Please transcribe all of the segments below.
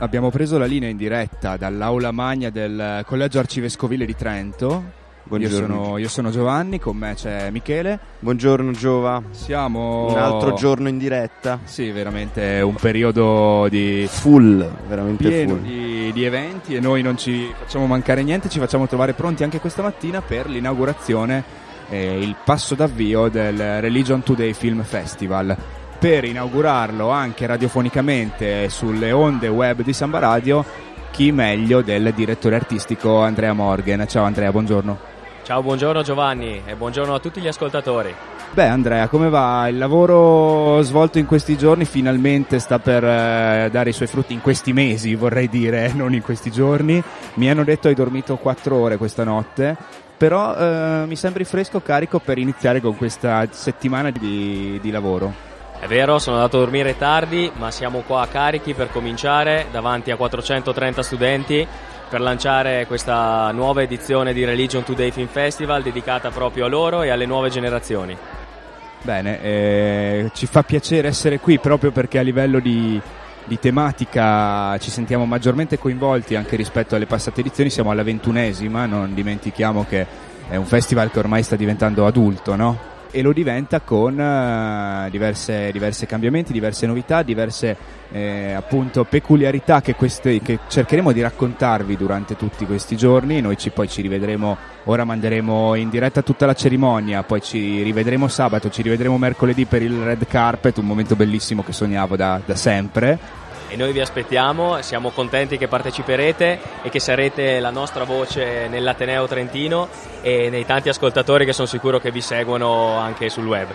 Abbiamo preso la linea in diretta dall'aula magna del Collegio Arcivescovile di Trento. Io sono, io sono, Giovanni, con me c'è Michele. Buongiorno Giova. Siamo un altro giorno in diretta. Sì, veramente un periodo di full, veramente pieno full. Di, di eventi e noi non ci facciamo mancare niente, ci facciamo trovare pronti anche questa mattina per l'inaugurazione e il passo d'avvio del Religion Today Film Festival per inaugurarlo anche radiofonicamente sulle onde web di Samba Radio, chi meglio del direttore artistico Andrea Morgan. Ciao Andrea, buongiorno. Ciao, buongiorno Giovanni e buongiorno a tutti gli ascoltatori. Beh Andrea, come va? Il lavoro svolto in questi giorni finalmente sta per eh, dare i suoi frutti in questi mesi, vorrei dire, non in questi giorni. Mi hanno detto hai dormito 4 ore questa notte, però eh, mi sembri fresco, carico per iniziare con questa settimana di, di lavoro. È vero, sono andato a dormire tardi, ma siamo qua carichi per cominciare davanti a 430 studenti per lanciare questa nuova edizione di Religion Today Film Festival dedicata proprio a loro e alle nuove generazioni. Bene, eh, ci fa piacere essere qui proprio perché a livello di, di, tematica ci sentiamo maggiormente coinvolti anche rispetto alle passate edizioni, siamo alla ventunesima, non dimentichiamo che è un festival che ormai sta diventando adulto, no? E lo diventa con uh, diverse, diverse, cambiamenti, diverse novità, diverse eh, appunto peculiarità che, queste, che, cercheremo di raccontarvi durante tutti questi giorni. Noi ci, poi ci rivedremo, ora manderemo in diretta tutta la cerimonia, poi ci rivedremo sabato, ci rivedremo mercoledì per il red carpet, un momento bellissimo che sognavo da, da sempre e noi vi aspettiamo, siamo contenti che parteciperete e che sarete la nostra voce nell'Ateneo Trentino e nei tanti ascoltatori che sono sicuro che vi seguono anche sul web.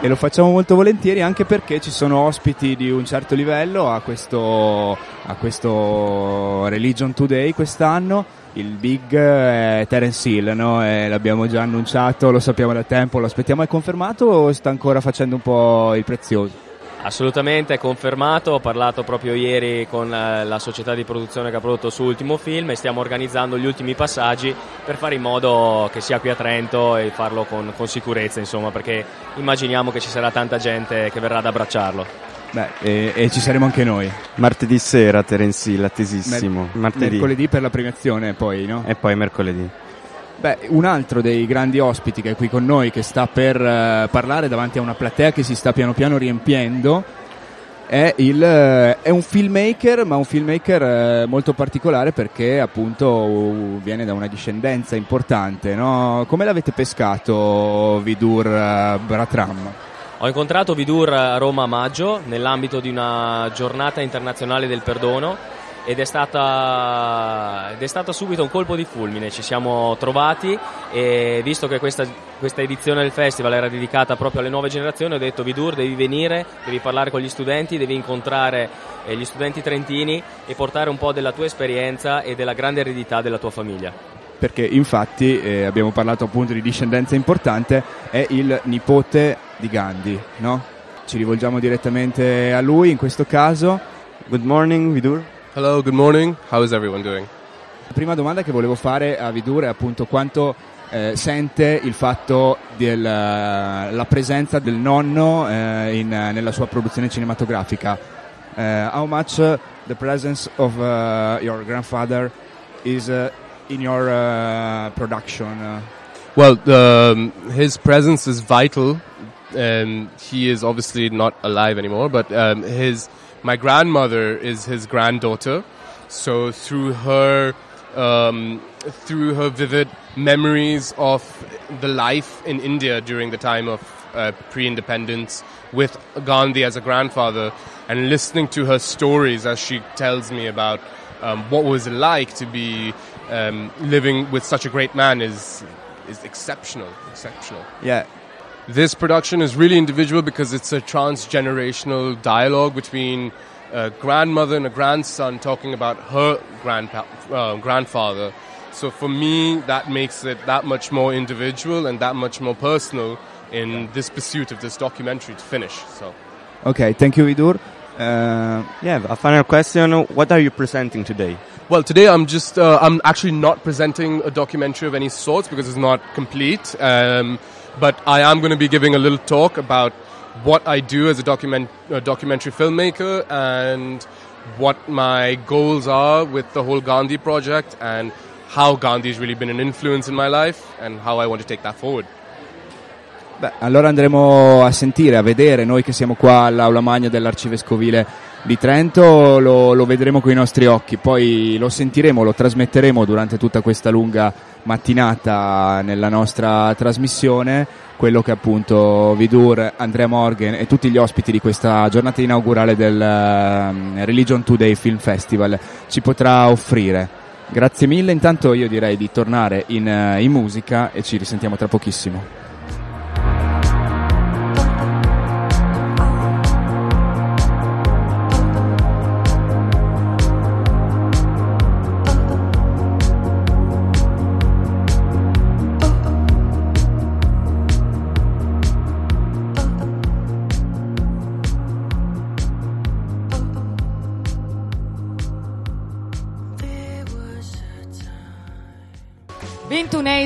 E lo facciamo molto volentieri anche perché ci sono ospiti di un certo livello a questo, a questo Religion Today quest'anno. Il big è Terence Hill, no? l'abbiamo già annunciato, lo sappiamo da tempo, lo aspettiamo, è confermato o sta ancora facendo un po' il prezioso? Assolutamente, è confermato, ho parlato proprio ieri con eh, la società di produzione che ha prodotto il suo ultimo film e stiamo organizzando gli ultimi passaggi per fare in modo che sia qui a Trento e farlo con, con sicurezza, insomma, perché immaginiamo che ci sarà tanta gente che verrà ad abbracciarlo. Beh, e, e, ci saremo anche noi. Martedì sera, Terence attesissimo. Mer- mercoledì per la premiazione, poi, no? E poi mercoledì. Beh, un altro dei grandi ospiti che è qui con noi, che sta per uh, parlare davanti a una platea che si sta piano piano riempiendo, è, il, uh, è un filmmaker, ma un filmmaker uh, molto particolare perché appunto viene da una discendenza importante. No? Come l'avete pescato Vidur Bratram? Ho incontrato Vidur a Roma a maggio nell'ambito di una giornata internazionale del perdono ed è stata, ed è stata subito un colpo di fulmine, ci siamo trovati e visto che questa, questa, edizione del festival era dedicata proprio alle nuove generazioni ho detto Vidur devi venire, devi parlare con gli studenti, devi incontrare eh, gli studenti trentini e portare un po' della tua esperienza e della grande eredità della tua famiglia perché infatti eh, abbiamo parlato appunto di discendenza importante, è il nipote di Gandhi, no? Ci rivolgiamo direttamente a lui in questo caso. Good morning, Vidur. Hello, good morning. How is everyone doing? La prima domanda che volevo fare a Vidur è appunto quanto eh, sente il fatto della eh, presenza del nonno eh, in, nella sua produzione cinematografica. Uh, how much uh, the presence of uh, your grandfather is in your production? Well, um, his presence is vital. Um, he is obviously not alive anymore, but um, his my grandmother is his granddaughter, so through her um, through her vivid memories of the life in India during the time of uh, pre-independence, with Gandhi as a grandfather, and listening to her stories as she tells me about um, what was it like to be um, living with such a great man is is exceptional, exceptional. Yeah, this production is really individual because it's a transgenerational dialogue between a grandmother and a grandson talking about her grandpa- uh, grandfather. So for me, that makes it that much more individual and that much more personal in this pursuit of this documentary to finish. So, okay, thank you, Idur. Uh, yeah, a final question: What are you presenting today? Well, today I'm just, uh, I'm actually not presenting a documentary of any sorts because it's not complete. Um, but I am going to be giving a little talk about what I do as a document, a documentary filmmaker and what my goals are with the whole Gandhi project and how Gandhi has really been an influence in my life and how I want to take that forward. Beh, allora andremo a sentire, a vedere, noi che siamo qua all'aula magna dell'Arcivescovile di Trento, lo, lo vedremo con i nostri occhi, poi lo sentiremo, lo trasmetteremo durante tutta questa lunga mattinata nella nostra trasmissione, quello che appunto Vidur, Andrea Morgan e tutti gli ospiti di questa giornata inaugurale del uh, Religion Today Film Festival ci potrà offrire. Grazie mille, intanto io direi di tornare in, uh, in musica e ci risentiamo tra pochissimo.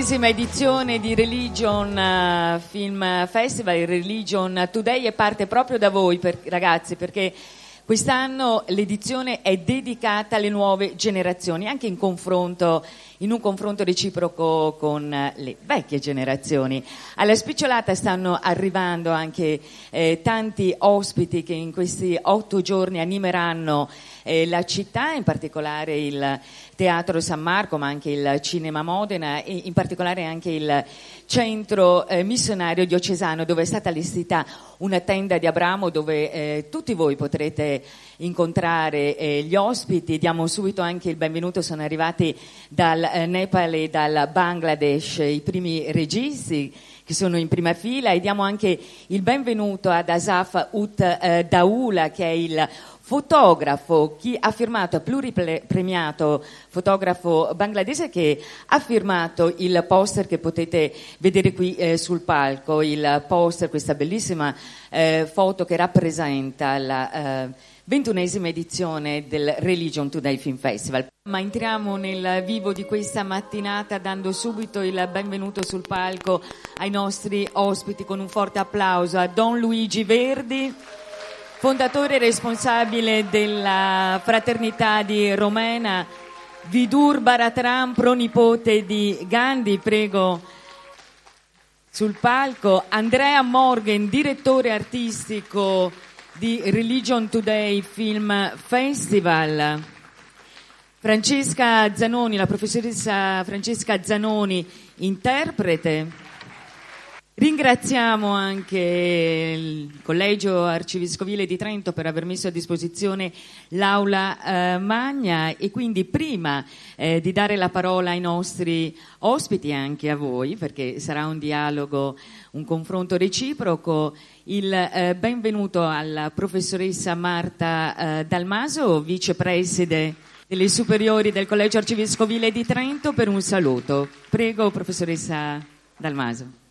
Ventunesima edizione di Religion uh, Film Festival, Religion Today e parte proprio da voi per, ragazzi perché quest'anno l'edizione è dedicata alle nuove generazioni, anche in, confronto, in un confronto reciproco con le vecchie generazioni. Alla spicciolata stanno arrivando anche eh, tanti ospiti che in questi otto giorni animeranno eh, la città, in particolare il Teatro San Marco, ma anche il Cinema Modena e in particolare anche il centro eh, missionario diocesano dove è stata allestita una tenda di Abramo dove eh, tutti voi potrete incontrare eh, gli ospiti. Diamo subito anche il benvenuto, sono arrivati dal eh, Nepal e dal Bangladesh i primi registi che sono in prima fila e diamo anche il benvenuto ad Asaf Ut eh, Daula che è il fotografo, chi ha firmato, pluripremiato fotografo bangladese che ha firmato il poster che potete vedere qui eh, sul palco, il poster, questa bellissima eh, foto che rappresenta la eh, ventunesima edizione del Religion Today Film Festival. Ma entriamo nel vivo di questa mattinata dando subito il benvenuto sul palco ai nostri ospiti con un forte applauso a Don Luigi Verdi fondatore e responsabile della fraternità di Romena, Vidur Baratram, pronipote di Gandhi, prego sul palco, Andrea Morgan, direttore artistico di Religion Today Film Festival, Francesca Zanoni, la professoressa Francesca Zanoni, interprete, Ringraziamo anche il Collegio Arcivescovile di Trento per aver messo a disposizione l'aula eh, magna e quindi prima eh, di dare la parola ai nostri ospiti e anche a voi, perché sarà un dialogo, un confronto reciproco, il eh, benvenuto alla professoressa Marta eh, Dalmaso, vicepreside delle superiori del Collegio Arcivescovile di Trento per un saluto. Prego, professoressa Dalmaso.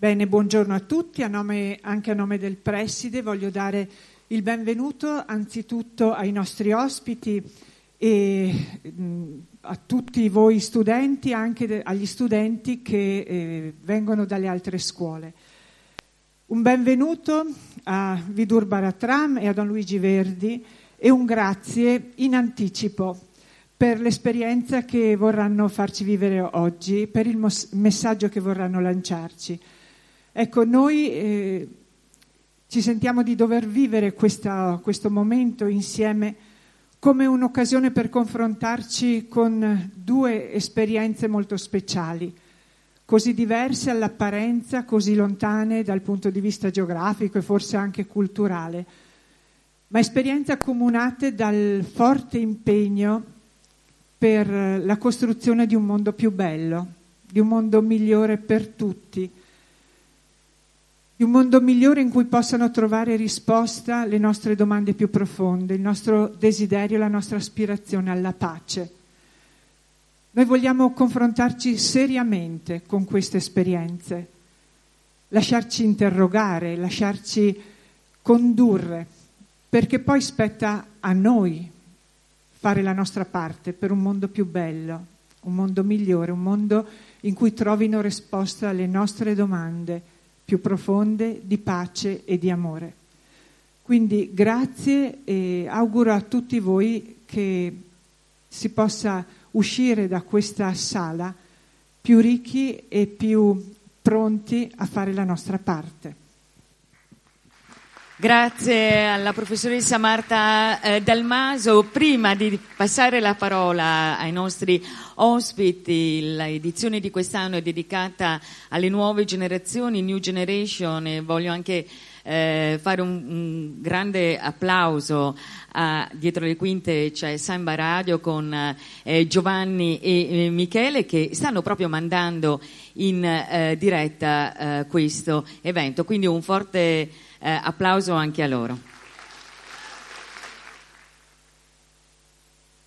Bene, buongiorno a tutti, a nome, anche a nome del Preside voglio dare il benvenuto anzitutto ai nostri ospiti e mh, a tutti voi studenti, anche agli studenti che eh, vengono dalle altre scuole. Un benvenuto a Vidur Baratram e a Don Luigi Verdi e un grazie in anticipo per l'esperienza che vorranno farci vivere oggi, per il mos- messaggio che vorranno lanciarci. Ecco, noi eh, ci sentiamo di dover vivere questa, questo momento insieme come un'occasione per confrontarci con due esperienze molto speciali, così diverse all'apparenza, così lontane dal punto di vista geografico e forse anche culturale, ma esperienze accomunate dal forte impegno per la costruzione di un mondo più bello, di un mondo migliore per tutti di un mondo migliore in cui possano trovare risposta le nostre domande più profonde, il nostro desiderio, la nostra aspirazione alla pace. Noi vogliamo confrontarci seriamente con queste esperienze, lasciarci interrogare, lasciarci condurre, perché poi spetta a noi fare la nostra parte per un mondo più bello, un mondo migliore, un mondo in cui trovino risposta alle nostre domande più profonde di pace e di amore. Quindi grazie e auguro a tutti voi che si possa uscire da questa sala più ricchi e più pronti a fare la nostra parte. Grazie alla professoressa Marta eh, Dalmaso. Prima di passare la parola ai nostri ospiti, l'edizione di quest'anno è dedicata alle nuove generazioni, New Generation, e voglio anche eh, fare un, un, grande applauso a, dietro le quinte c'è Samba Radio con eh, Giovanni e eh, Michele che stanno proprio mandando in eh, diretta eh, questo evento, quindi un forte eh, applauso anche a loro.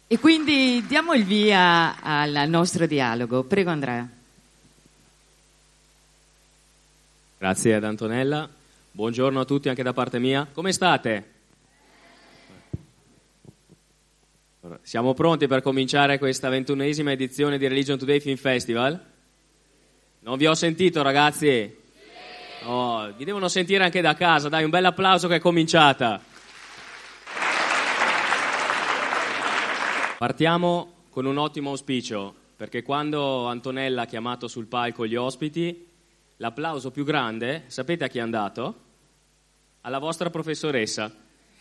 E quindi diamo il via al nostro dialogo. Prego Andrea. Grazie ad Antonella. Buongiorno a tutti anche da parte mia. Come state? Siamo pronti per cominciare questa ventunesima edizione di Religion Today Film Festival? Non vi ho sentito ragazzi? Oh, vi devono sentire anche da casa, dai un bel applauso che è cominciata. Partiamo con un ottimo auspicio, perché quando Antonella ha chiamato sul palco gli ospiti, l'applauso più grande, sapete a chi è andato? Alla vostra professoressa.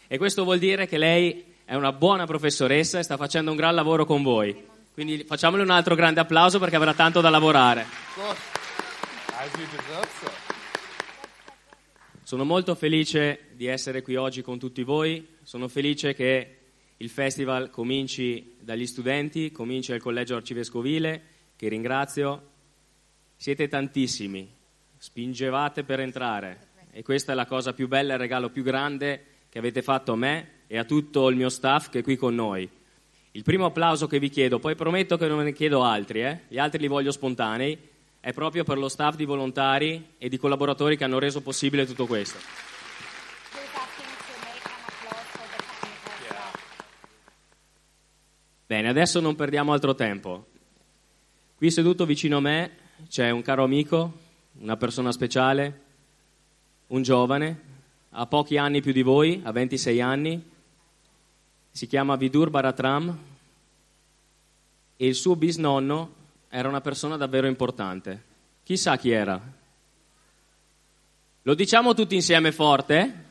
E questo vuol dire che lei è una buona professoressa e sta facendo un gran lavoro con voi. Quindi facciamole un altro grande applauso perché avrà tanto da lavorare. Sono molto felice di essere qui oggi con tutti voi, sono felice che il festival cominci dagli studenti, cominci dal Collegio Arcivescovile, che ringrazio. Siete tantissimi, spingevate per entrare e questa è la cosa più bella, il regalo più grande che avete fatto a me e a tutto il mio staff che è qui con noi. Il primo applauso che vi chiedo, poi prometto che non ne chiedo altri, eh? gli altri li voglio spontanei, è proprio per lo staff di volontari e di collaboratori che hanno reso possibile tutto questo. Bene, adesso non perdiamo altro tempo. Qui seduto vicino a me c'è un caro amico, una persona speciale, un giovane, ha pochi anni più di voi, ha 26 anni, si chiama Vidur Baratram e il suo bisnonno era una persona davvero importante. Chissà chi era. Lo diciamo tutti insieme forte?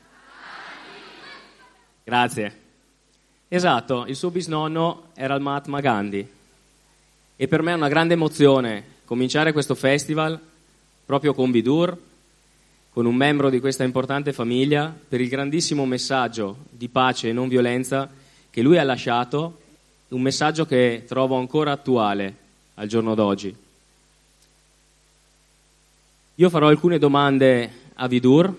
Grazie. Esatto, il suo bisnonno era il Mahatma Gandhi. E per me è una grande emozione cominciare questo festival proprio con Vidur, con un membro di questa importante famiglia, per il grandissimo messaggio di pace e non violenza che lui ha lasciato, un messaggio che trovo ancora attuale al giorno d'oggi. Io farò alcune domande a Vidur,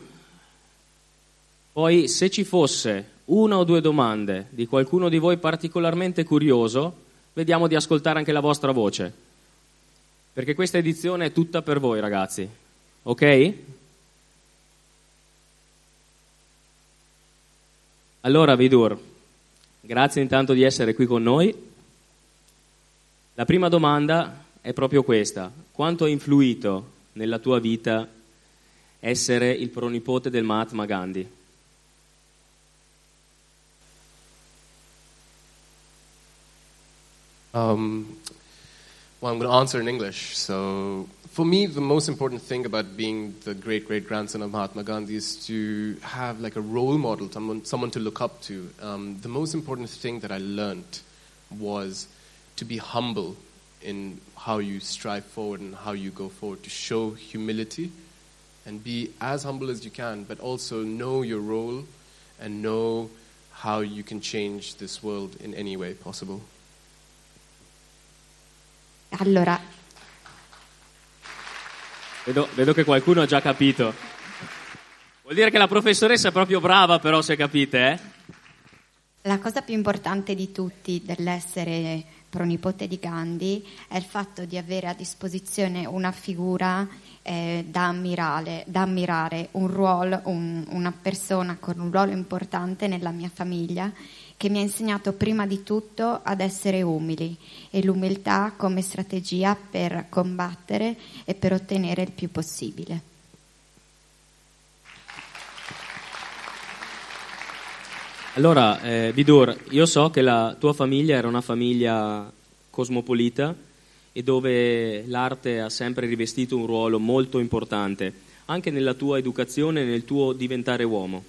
poi se ci fosse una o due domande di qualcuno di voi particolarmente curioso, vediamo di ascoltare anche la vostra voce, perché questa edizione è tutta per voi ragazzi, ok? Allora Vidur, grazie intanto di essere qui con noi. La prima domanda è proprio questa. Quanto ha influito nella tua vita essere il pronipote del Mahatma Gandhi? Um, well, I'm going to answer in English. So, for me, the most important thing about being the great great grandson of Mahatma Gandhi is to have like a role model, someone, someone to look up to. Um, the most important thing that I learned was to be humble in how you strive forward and how you go forward, to show humility and be as humble as you can, but also know your role and know how you can change this world in any way possible. Allora. Vedo, vedo che qualcuno ha già capito. Vuol dire che la professoressa è proprio brava, però, se capite, eh? La cosa più importante di tutti dell'essere pronipote di Gandhi è il fatto di avere a disposizione una figura eh, da, ammirare, da, ammirare, un ruolo, un, una persona con un ruolo importante nella mia famiglia che mi ha insegnato prima di tutto ad essere umili e l'umiltà come strategia per combattere e per ottenere il più possibile. Allora, eh, Vidur, io so che la tua famiglia era una famiglia cosmopolita e dove l'arte ha sempre rivestito un ruolo molto importante, anche nella tua educazione e nel tuo diventare uomo.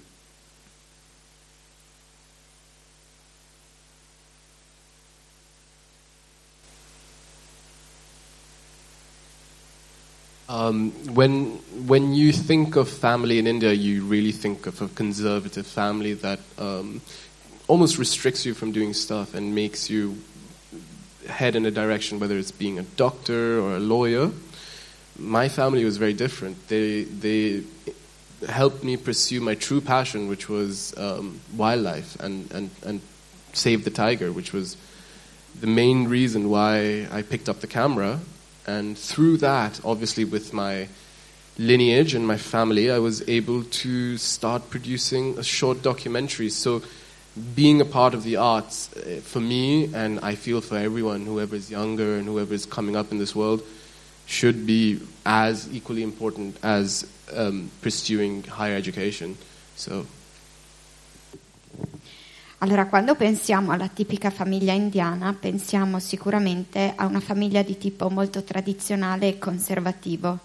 Um, when when you think of family in India, you really think of a conservative family that um, almost restricts you from doing stuff and makes you head in a direction, whether it's being a doctor or a lawyer. My family was very different. They they helped me pursue my true passion, which was um, wildlife and, and, and save the tiger, which was the main reason why I picked up the camera and through that, obviously, with my lineage and my family, I was able to start producing a short documentary. So, being a part of the arts uh, for me, and I feel for everyone, whoever is younger and whoever is coming up in this world, should be as equally important as um, pursuing higher education. So. Allora, quando pensiamo alla tipica famiglia indiana, pensiamo sicuramente a una famiglia di tipo molto tradizionale e conservativo,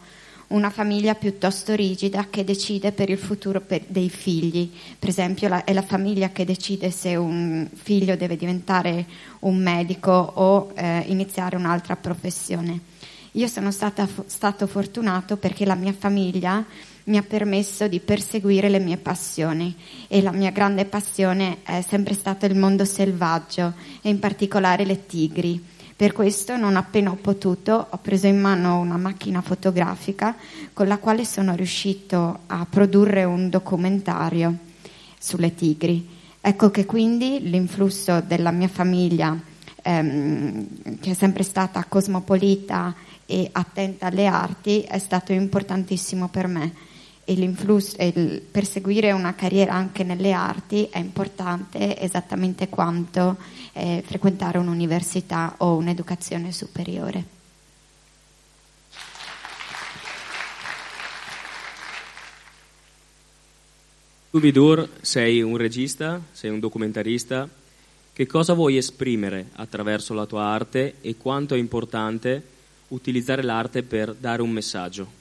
una famiglia piuttosto rigida che decide per il futuro per dei figli. Per esempio, la, è la famiglia che decide se un figlio deve diventare un medico o eh, iniziare un'altra professione. Io sono stata, stato fortunato perché la mia famiglia mi ha permesso di perseguire le mie passioni e la mia grande passione è sempre stato il mondo selvaggio e in particolare le tigri. Per questo, non appena ho potuto, ho preso in mano una macchina fotografica con la quale sono riuscito a produrre un documentario sulle tigri. Ecco che quindi l'influsso della mia famiglia, ehm, che è sempre stata cosmopolita e attenta alle arti, è stato importantissimo per me e, il perseguire una carriera anche nelle arti è importante esattamente quanto eh, frequentare un'università o un'educazione superiore. Tu Vidur sei un regista, sei un documentarista. Che cosa vuoi esprimere attraverso la tua arte e quanto è importante utilizzare l'arte per dare un messaggio?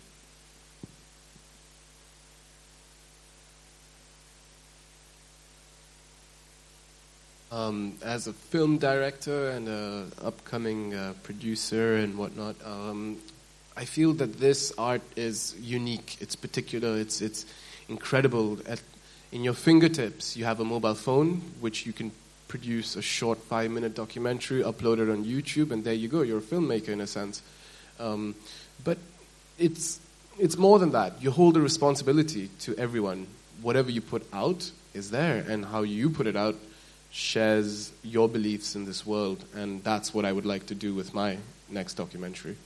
Um, as a film director and an upcoming uh, producer and whatnot, um, I feel that this art is unique. It's particular. It's it's incredible. At, in your fingertips, you have a mobile phone, which you can produce a short five-minute documentary, upload it on YouTube, and there you go. You're a filmmaker in a sense. Um, but it's it's more than that. You hold a responsibility to everyone. Whatever you put out is there, and how you put it out shares your beliefs in this world, and that's what I would like to do with my next documentary.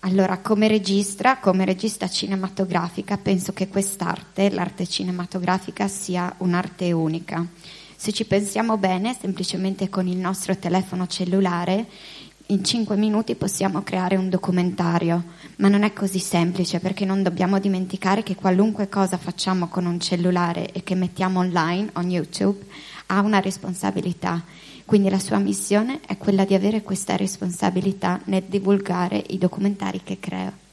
Allora, come regista, come regista cinematografica, penso che quest'arte, l'arte cinematografica, sia un'arte unica. Se ci pensiamo bene, semplicemente con il nostro telefono cellulare, in cinque minuti possiamo creare un documentario, ma non è così semplice perché non dobbiamo dimenticare che qualunque cosa facciamo con un cellulare e che mettiamo online, on YouTube, ha una responsabilità. Quindi la sua missione è quella di avere questa responsabilità nel divulgare i documentari che crea.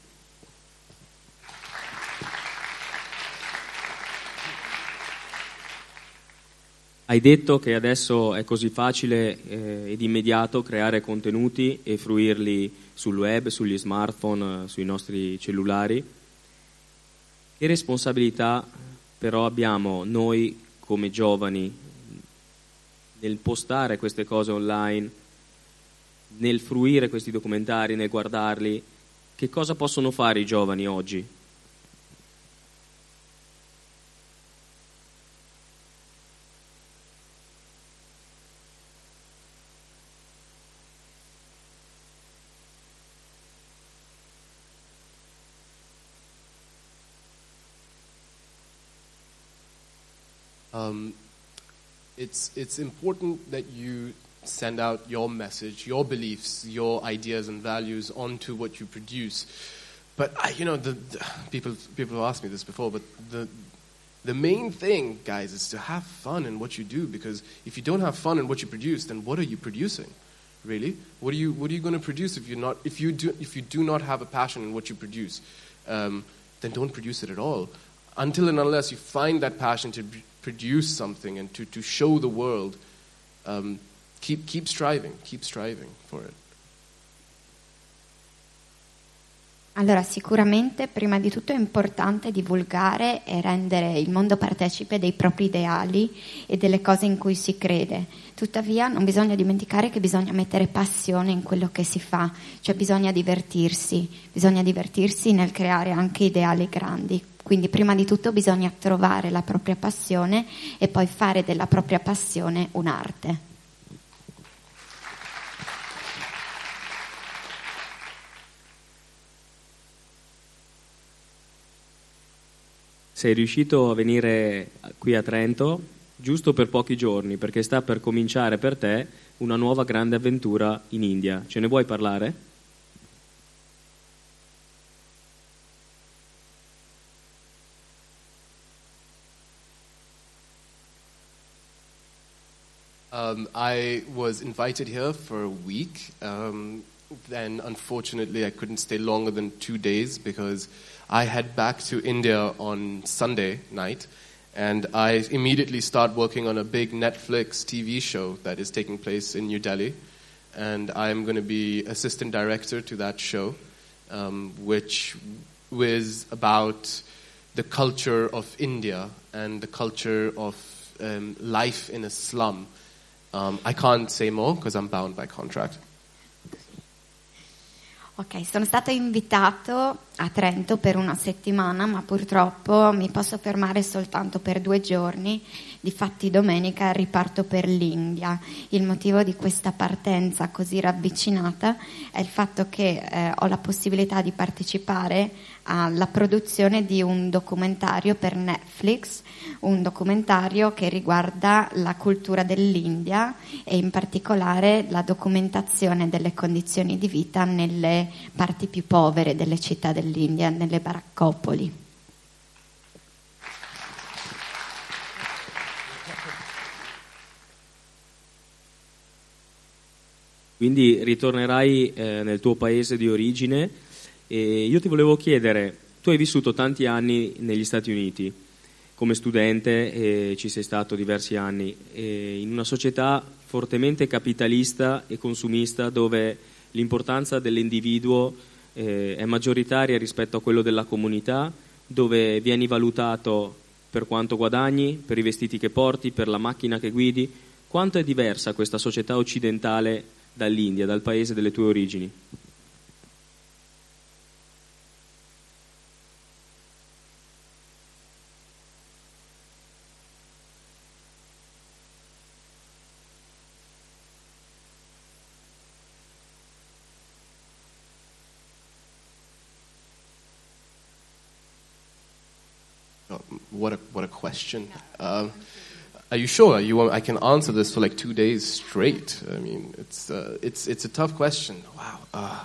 Hai detto che adesso è così facile eh, ed immediato creare contenuti e fruirli sul web, sugli smartphone, sui nostri cellulari. Che responsabilità però abbiamo noi come giovani nel postare queste cose online, nel fruire questi documentari, nel guardarli? Che cosa possono fare i giovani oggi? Um, it's it's important that you send out your message, your beliefs, your ideas and values onto what you produce. But I, you know, the, the people people have asked me this before, but the the main thing, guys, is to have fun in what you do. Because if you don't have fun in what you produce, then what are you producing? Really, what are you what are you going to produce if you're not if you do if you do not have a passion in what you produce? Um, then don't produce it at all. Until and unless you find that passion to produce something and to, to show the world, um, keep keep striving, keep striving for it. Allora, sicuramente prima di tutto è importante divulgare e rendere il mondo partecipe dei propri ideali e delle cose in cui si crede. Tuttavia non bisogna dimenticare che bisogna mettere passione in quello che si fa, cioè bisogna divertirsi, bisogna divertirsi nel creare anche ideali grandi. Quindi prima di tutto bisogna trovare la propria passione e poi fare della propria passione un'arte. sei riuscito a venire qui a Trento giusto per pochi giorni, perché sta per cominciare per te una nuova grande avventura in India. Ce ne vuoi parlare? Um, I was invited here for a week. Um, then, unfortunately, I couldn't stay longer than two days because I head back to India on Sunday night, and I immediately start working on a big Netflix TV show that is taking place in New Delhi. And I'm going to be assistant director to that show, um, which was about the culture of India and the culture of um, life in a slum. Um, I can't say more because I'm bound by contract. Ok, sono stato invitato a Trento per una settimana, ma purtroppo mi posso fermare soltanto per due giorni. Difatti domenica riparto per l'India. Il motivo di questa partenza così ravvicinata è il fatto che eh, ho la possibilità di partecipare alla produzione di un documentario per Netflix, un documentario che riguarda la cultura dell'India e in particolare la documentazione delle condizioni di vita nelle parti più povere delle città dell'India, nelle baraccopoli. Quindi ritornerai eh, nel tuo paese di origine e io ti volevo chiedere, tu hai vissuto tanti anni negli Stati Uniti come studente e ci sei stato diversi anni in una società fortemente capitalista e consumista dove l'importanza dell'individuo eh, è maggioritaria rispetto a quello della comunità, dove vieni valutato per quanto guadagni, per i vestiti che porti, per la macchina che guidi. Quanto è diversa questa società occidentale dall'India, dal paese delle tue origini? Question. Um, are you sure? You want, I can answer this for like two days straight. I mean, it's uh, it's it's a tough question. Wow. Uh,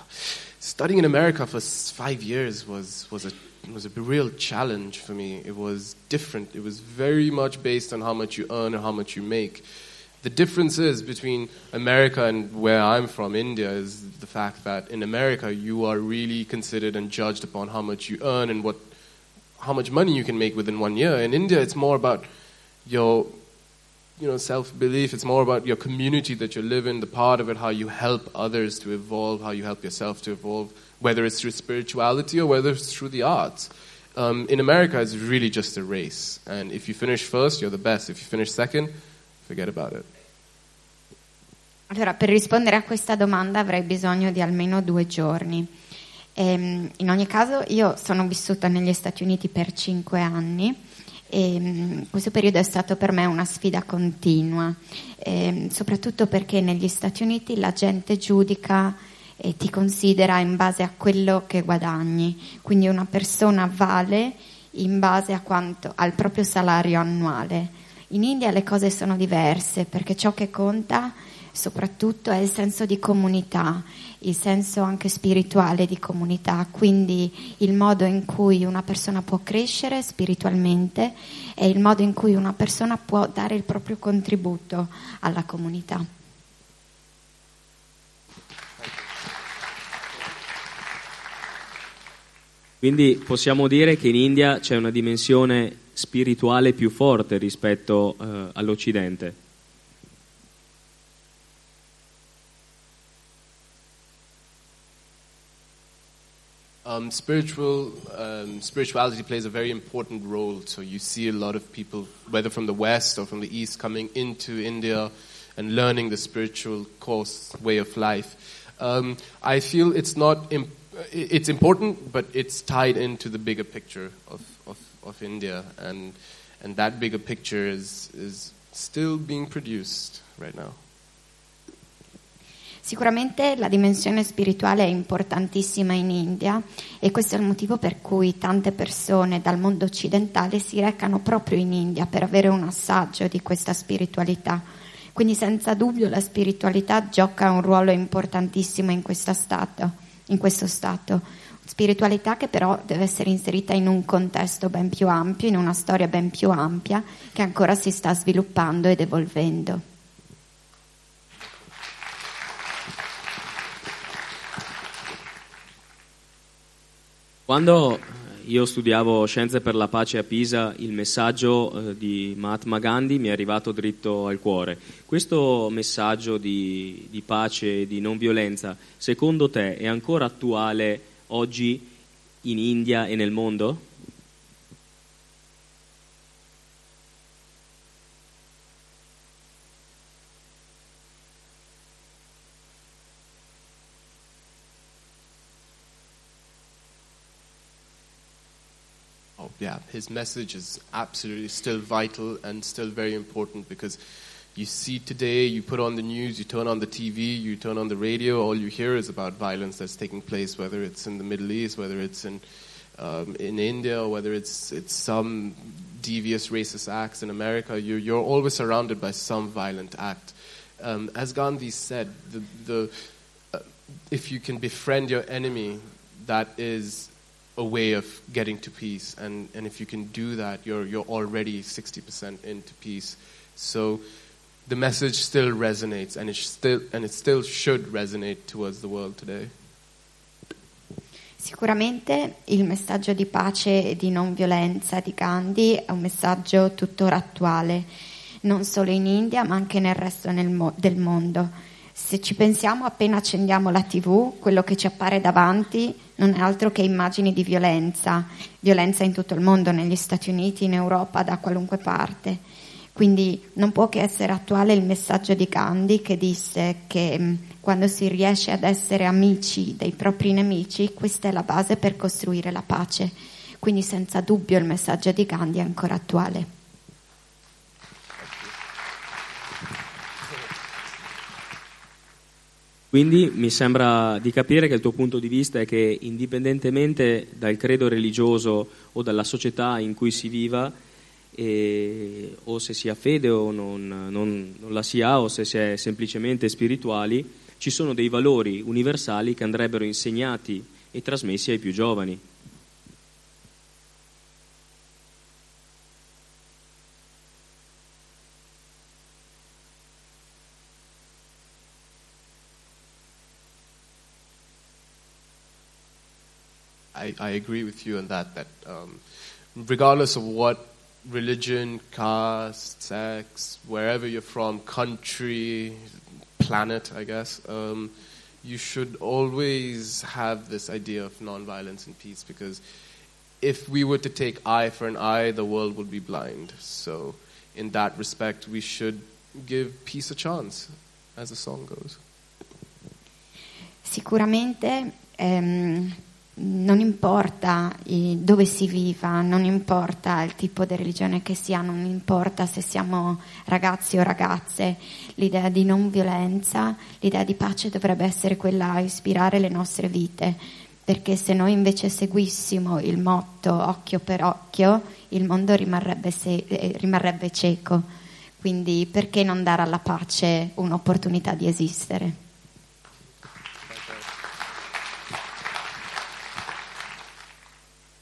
studying in America for five years was was a was a real challenge for me. It was different. It was very much based on how much you earn or how much you make. The difference is between America and where I'm from, India, is the fact that in America you are really considered and judged upon how much you earn and what how much money you can make within one year. In India, it's more about your you know self belief. It's more about your community that you live in, the part of it, how you help others to evolve, how you help yourself to evolve, whether it's through spirituality or whether it's through the arts. Um, in America, it's really just a race, and if you finish first, you're the best. If you finish second, forget about it. Allora, per rispondere a questa domanda avrei bisogno di almeno due giorni. Ehm, in ogni caso io sono vissuta negli Stati Uniti per cinque anni e ehm, questo periodo è stato per me una sfida continua, ehm, soprattutto perché negli Stati Uniti la gente giudica e ti considera in base a quello che guadagni, quindi una persona vale in base quanto, al proprio salario annuale. In India le cose sono diverse perché ciò che conta soprattutto è il senso di comunità, il senso anche spirituale di comunità, quindi il modo in cui una persona può crescere spiritualmente e il modo in cui una persona può dare il proprio contributo alla comunità. Quindi possiamo dire che in India c'è una dimensione spirituale più forte rispetto eh, all'Occidente. Um, spiritual um, spirituality plays a very important role. So you see a lot of people, whether from the west or from the east, coming into India and learning the spiritual course, way of life. Um, I feel it's not imp- it's important, but it's tied into the bigger picture of, of, of India, and and that bigger picture is is still being produced right now. Sicuramente la dimensione spirituale è importantissima in India e questo è il motivo per cui tante persone dal mondo occidentale si recano proprio in India per avere un assaggio di questa spiritualità. Quindi senza dubbio la spiritualità gioca un ruolo importantissimo in questo stato. In questo stato. Spiritualità che però deve essere inserita in un contesto ben più ampio, in una storia ben più ampia che ancora si sta sviluppando ed evolvendo. Quando io studiavo scienze per la pace a Pisa, il messaggio eh, di Mahatma Gandhi mi è arrivato dritto al cuore. Questo messaggio di, di pace e di non violenza, secondo te è ancora attuale oggi in India e nel mondo? Yeah, his message is absolutely still vital and still very important because you see today, you put on the news, you turn on the TV, you turn on the radio, all you hear is about violence that's taking place, whether it's in the Middle East, whether it's in um, in India, or whether it's it's some devious racist acts in America. You're, you're always surrounded by some violent act. Um, as Gandhi said, the, the uh, if you can befriend your enemy, that is a way of getting to peace. And, and if you can do that, you're, you're already 60% into peace. So the message still resonates, and it, still, and it still should resonate towards the world today. Sicuramente il messaggio di pace e di non violenza di Gandhi è un messaggio tuttora attuale, non solo in India ma anche nel resto nel mo- del mondo. Se ci pensiamo appena accendiamo la tv, quello che ci appare davanti non è altro che immagini di violenza, violenza in tutto il mondo, negli Stati Uniti, in Europa, da qualunque parte. Quindi non può che essere attuale il messaggio di Gandhi che disse che mm, quando si riesce ad essere amici dei propri nemici, questa è la base per costruire la pace. Quindi senza dubbio il messaggio di Gandhi è ancora attuale. Quindi mi sembra di capire che il tuo punto di vista è che indipendentemente dal credo religioso o dalla società in cui si viva, eh, o se si ha fede o non, non, non la si ha, o se si è semplicemente spirituali, ci sono dei valori universali che andrebbero insegnati e trasmessi ai più giovani. I, agree with you on that. That um, regardless of what religion, caste, sex, wherever you're from, country, planet, I guess, um, you should always have this idea of nonviolence and peace because if we were to take eye for an eye, the world would be blind. So, in that respect, we should give peace a chance, as the song goes. Sicuramente ehm, non importa dove si viva, non importa il tipo di religione che si ha, non importa se siamo ragazzi o ragazze, l'idea di non violenza, l'idea di pace dovrebbe essere quella a ispirare le nostre vite. perché se noi invece seguissimo il motto occhio per occhio, il mondo rimarrebbe, se- eh, rimarrebbe cieco. Quindi perché non dare alla pace un'opportunità di esistere?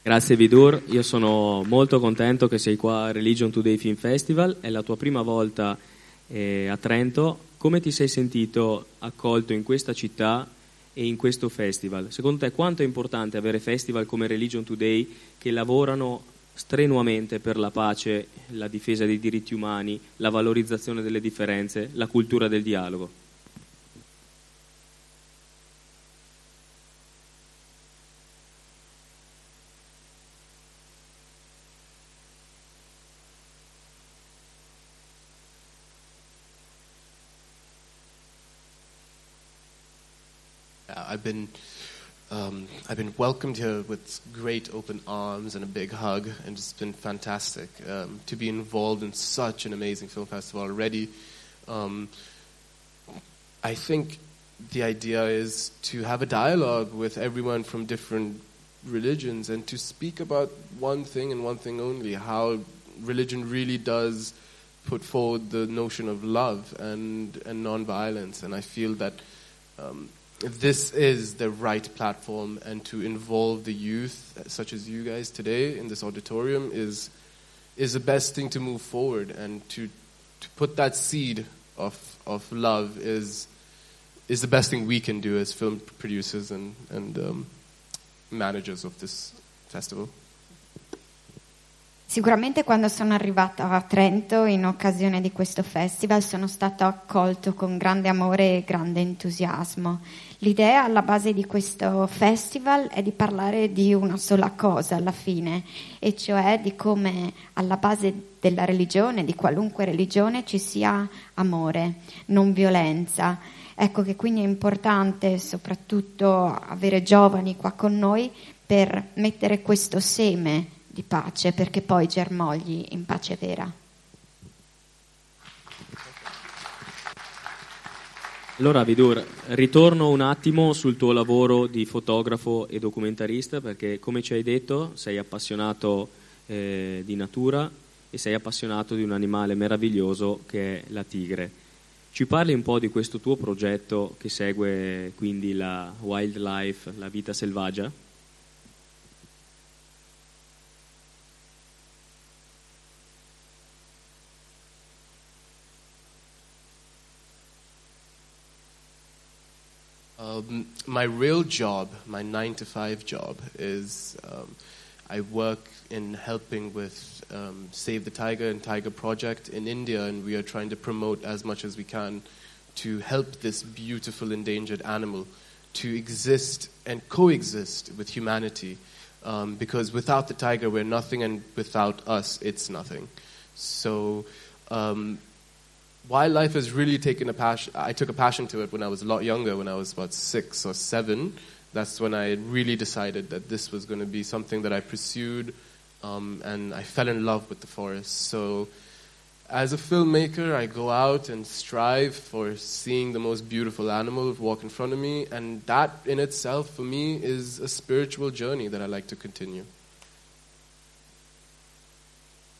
Grazie Vidur, io sono molto contento che sei qua a Religion Today Film Festival, è la tua prima volta eh, a Trento. Come ti sei sentito accolto in questa città e in questo festival? Secondo te quanto è importante avere festival come Religion Today che lavorano strenuamente per la pace, la difesa dei diritti umani, la valorizzazione delle differenze, la cultura del dialogo? I've been um, I've been welcomed here with great open arms and a big hug, and it's been fantastic um, to be involved in such an amazing film festival already. Um, I think the idea is to have a dialogue with everyone from different religions and to speak about one thing and one thing only how religion really does put forward the notion of love and, and nonviolence. And I feel that um, this is the right platform and to involve the youth such as you guys today in this auditorium is is the best thing to move forward and to to put that seed of of love is is the best thing we can do as film producers and and um, managers of this festival. Sicuramente quando sono arrivata a Trento in occasione di questo festival sono stato accolto con grande amore e grande entusiasmo. L'idea alla base di questo festival è di parlare di una sola cosa alla fine, e cioè di come alla base della religione, di qualunque religione, ci sia amore, non violenza. Ecco che quindi è importante soprattutto avere giovani qua con noi per mettere questo seme di pace perché poi germogli in pace vera. Allora Vidur, ritorno un attimo sul tuo lavoro di fotografo e documentarista perché come ci hai detto sei appassionato eh, di natura e sei appassionato di un animale meraviglioso che è la tigre. Ci parli un po' di questo tuo progetto che segue quindi la wildlife, la vita selvaggia? Um, my real job, my nine to five job, is um, I work in helping with um, Save the Tiger and Tiger Project in India, and we are trying to promote as much as we can to help this beautiful endangered animal to exist and coexist with humanity. Um, because without the tiger, we're nothing, and without us, it's nothing. So um, wildlife has really taken a passion. I took a passion to it when I was a lot younger, when I was about six or seven. That's when I really decided that this was going to be something that I pursued, um, and I fell in love with the forest. So, as a filmmaker, I go out and strive for seeing the most beautiful animal walk in front of me, and that in itself, for me, is a spiritual journey that I like to continue.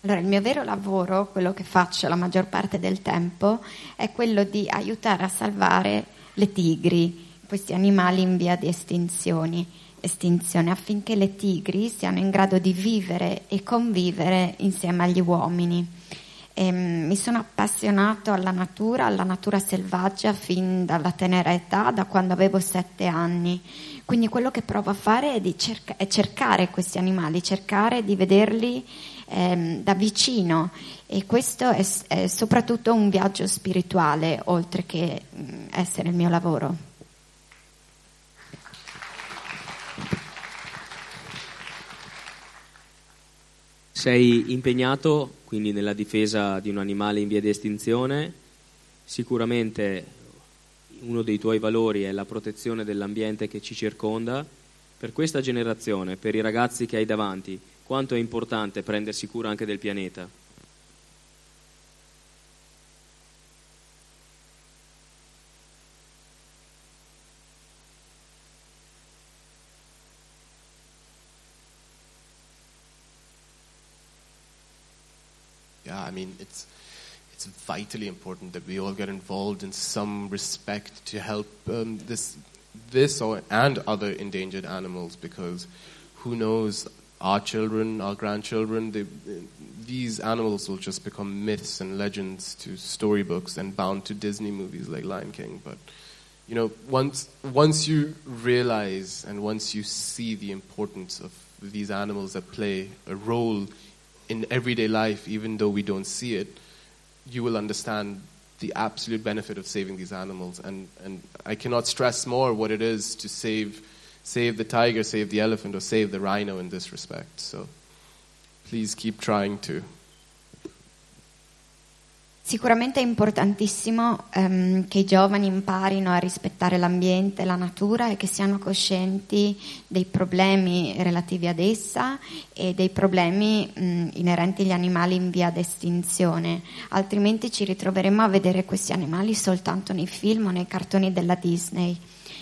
Allora, il mio vero lavoro, quello che faccio la maggior parte del tempo, è quello di aiutare a salvare le tigri, questi animali in via di estinzione, affinché le tigri siano in grado di vivere e convivere insieme agli uomini. E, ehm, mi sono appassionato alla natura, alla natura selvaggia fin dalla tenera età, da quando avevo sette anni. Quindi quello che provo a fare è, cerca- è cercare questi animali, cercare di vederli ehm, da vicino e questo è, è, soprattutto un viaggio spirituale oltre che mh, mm, essere il mio lavoro. Sei impegnato quindi nella difesa di un animale in via di estinzione, sicuramente uno dei tuoi valori è la protezione dell'ambiente che ci circonda. Per questa generazione, per i ragazzi che hai davanti, quanto è importante prendersi cura anche del pianeta. Yeah, I mean, it's, it's vitally important that we all get involved in some respect to help um, this, this or, and other endangered animals because who knows our children, our grandchildren, they, these animals will just become myths and legends to storybooks and bound to Disney movies like Lion King. But you know, once once you realize and once you see the importance of these animals that play a role in everyday life, even though we don't see it, you will understand the absolute benefit of saving these animals. And and I cannot stress more what it is to save save the tiger, save the elephant, or save the rhino in this respect. So please keep trying to. Sicuramente è importantissimo ehm, che i giovani imparino a rispettare l'ambiente, la natura e che siano coscienti dei problemi relativi ad essa e dei problemi mh, inerenti agli animali in via d'estinzione, altrimenti ci ritroveremo a vedere questi animali soltanto nei film o nei cartoni della Disney.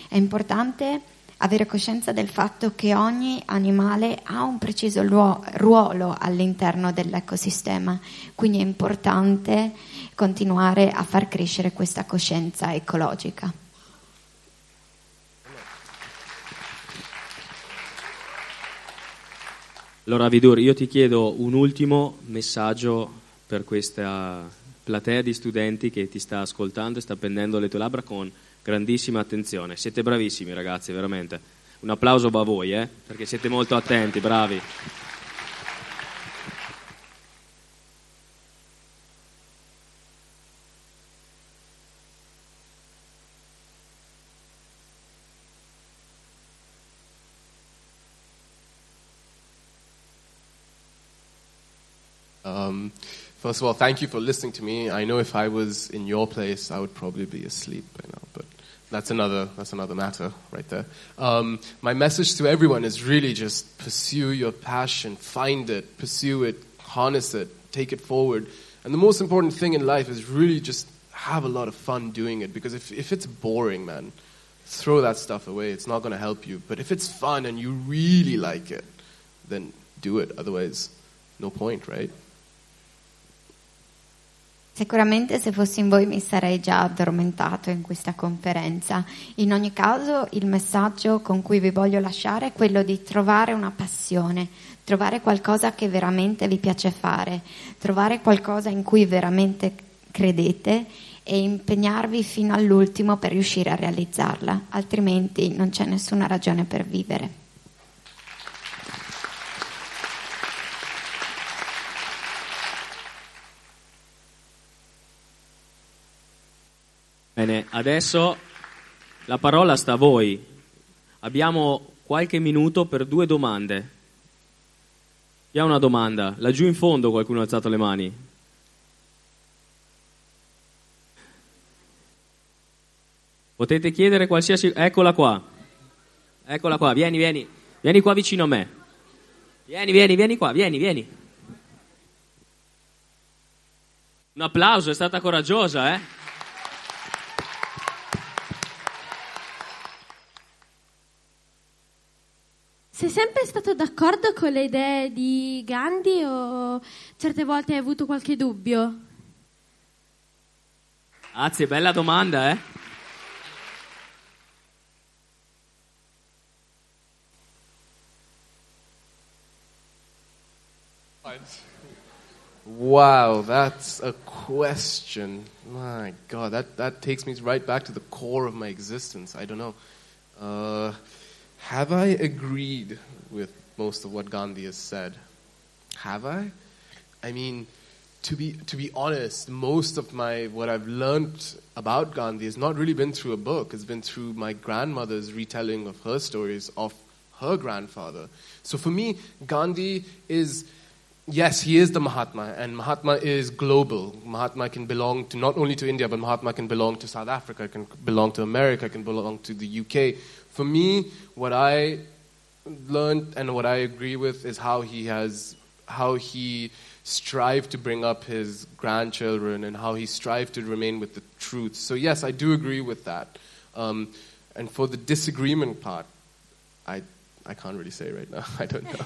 È importante avere coscienza del fatto che ogni animale ha un preciso ruolo all'interno dell'ecosistema, quindi è importante continuare a far crescere questa coscienza ecologica. Allora Vidur, io ti chiedo un ultimo messaggio per questa platea di studenti che ti sta ascoltando e sta pendendo le tue labbra con grandissima attenzione. Siete bravissimi ragazzi, veramente. Un applauso a voi, eh? perché siete molto attenti, bravi. Um, first of all, thank you for listening to me. I know if I was in your place, I would probably be asleep by now, but that's another that's another matter right there. Um, my message to everyone is really just pursue your passion, find it, pursue it, harness it, take it forward. And the most important thing in life is really just have a lot of fun doing it. Because if if it's boring, man, throw that stuff away. It's not going to help you. But if it's fun and you really like it, then do it. Otherwise, no point, right? Sicuramente se fossi in voi mi sarei già addormentato in questa conferenza. In ogni caso il messaggio con cui vi voglio lasciare è quello di trovare una passione, trovare qualcosa che veramente vi piace fare, trovare qualcosa in cui veramente credete e impegnarvi fino all'ultimo per riuscire a realizzarla, altrimenti non c'è nessuna ragione per vivere. Bene, adesso la parola sta a voi. Abbiamo qualche minuto per due domande. Chi ha una domanda? Laggiù in fondo qualcuno ha alzato le mani. Potete chiedere qualsiasi... Eccola qua. Eccola qua, vieni, vieni. Vieni qua vicino a me. Vieni, vieni, vieni qua, vieni, vieni. Un applauso, è stata coraggiosa, eh? Sei sempre stato d'accordo con le idee di Gandhi o certe volte hai avuto qualche dubbio? Grazie, bella domanda, eh? Wow, that's a question. My God, that, that takes me right back to the core of my existence. I don't know. Uh, Have I agreed with most of what Gandhi has said? Have I? I mean, to be to be honest, most of my what I've learned about Gandhi has not really been through a book. It's been through my grandmother's retelling of her stories of her grandfather. So for me, Gandhi is yes, he is the Mahatma, and Mahatma is global. Mahatma can belong to not only to India, but Mahatma can belong to South Africa, can belong to America, can belong to the UK. For me, what I learned and what I agree with is how he has how he strived to bring up his grandchildren and how he strived to remain with the truth. So yes, I do agree with that. Um, and for the disagreement part, I I can't really say right now. I don't know.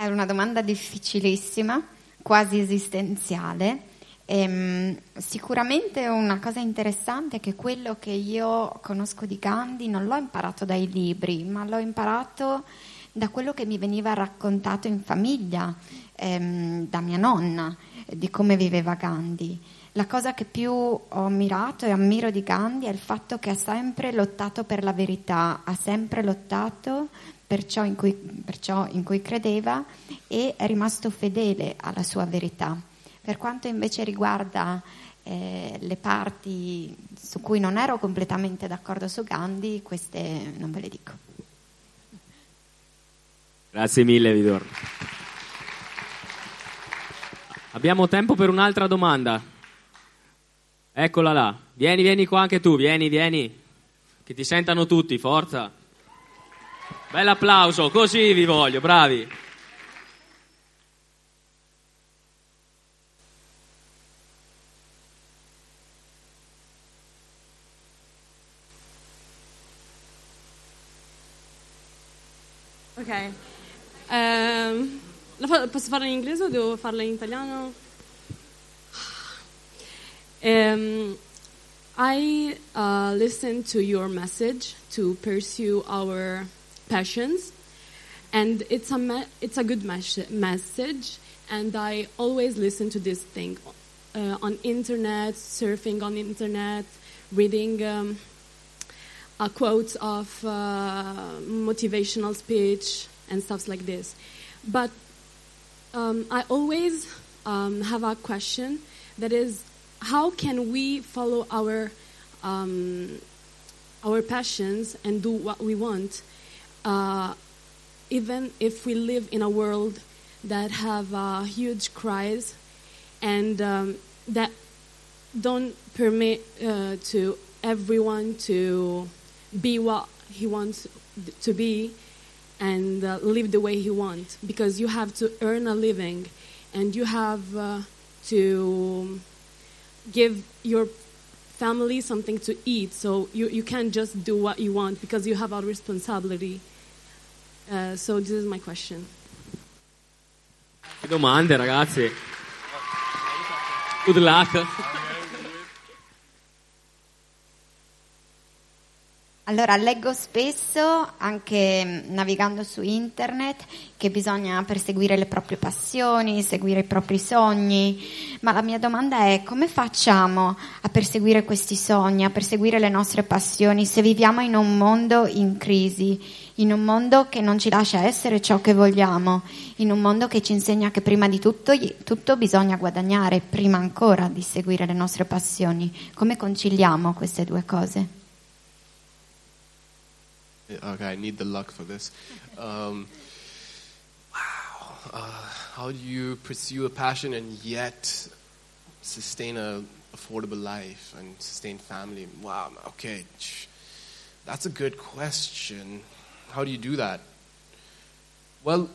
È una domanda difficilissima, quasi esistenziale. Ehm, sicuramente una cosa interessante è che quello che io conosco di Gandhi non l'ho imparato dai libri, ma l'ho imparato da quello che mi veniva raccontato in famiglia, ehm, da mia nonna, di come viveva Gandhi. La cosa che più ho ammirato e ammiro di Gandhi è il fatto che ha sempre lottato per la verità, ha sempre lottato per ciò in cui, per ciò in cui credeva e è rimasto fedele alla sua verità. Per quanto invece riguarda eh, le parti su cui non ero completamente d'accordo su Gandhi, queste non ve le dico. Grazie mille, Vidor. Abbiamo tempo per un'altra domanda. Eccola là. Vieni, vieni qua anche tu, vieni, vieni. Che ti sentano tutti, forza. Bell'applauso, così vi voglio, bravi. Ok. La fa- posso farla in inglese o devo farla in italiano? Um, I uh, listened to your message to pursue our passions, and it's a it's a good mes- message. And I always listen to this thing uh, on internet, surfing on internet, reading um, quotes of uh, motivational speech and stuff like this. But um, I always um, have a question that is, how can we follow our um, our passions and do what we want, uh, even if we live in a world that have a huge cries and um, that don't permit uh, to everyone to be what he wants to be and uh, live the way he wants. Because you have to earn a living and you have uh, to give your family something to eat so you, you can't just do what you want because you have a responsibility uh, so this is my question domande, ragazzi. Good luck. Allora, leggo spesso, anche mm, navigando su internet, che bisogna perseguire le proprie passioni, seguire i propri sogni, ma la mia domanda è come facciamo a perseguire questi sogni, a perseguire le nostre passioni se viviamo in un mondo in crisi, in un mondo che non ci lascia essere ciò che vogliamo, in un mondo che ci insegna che prima di tutto, tutto bisogna guadagnare, prima ancora di seguire le nostre passioni. Come conciliamo queste due cose? Okay, I need the luck for this. Um, wow. Uh, how do you pursue a passion and yet sustain a affordable life and sustain family? Wow. Okay. That's a good question. How do you do that? Well,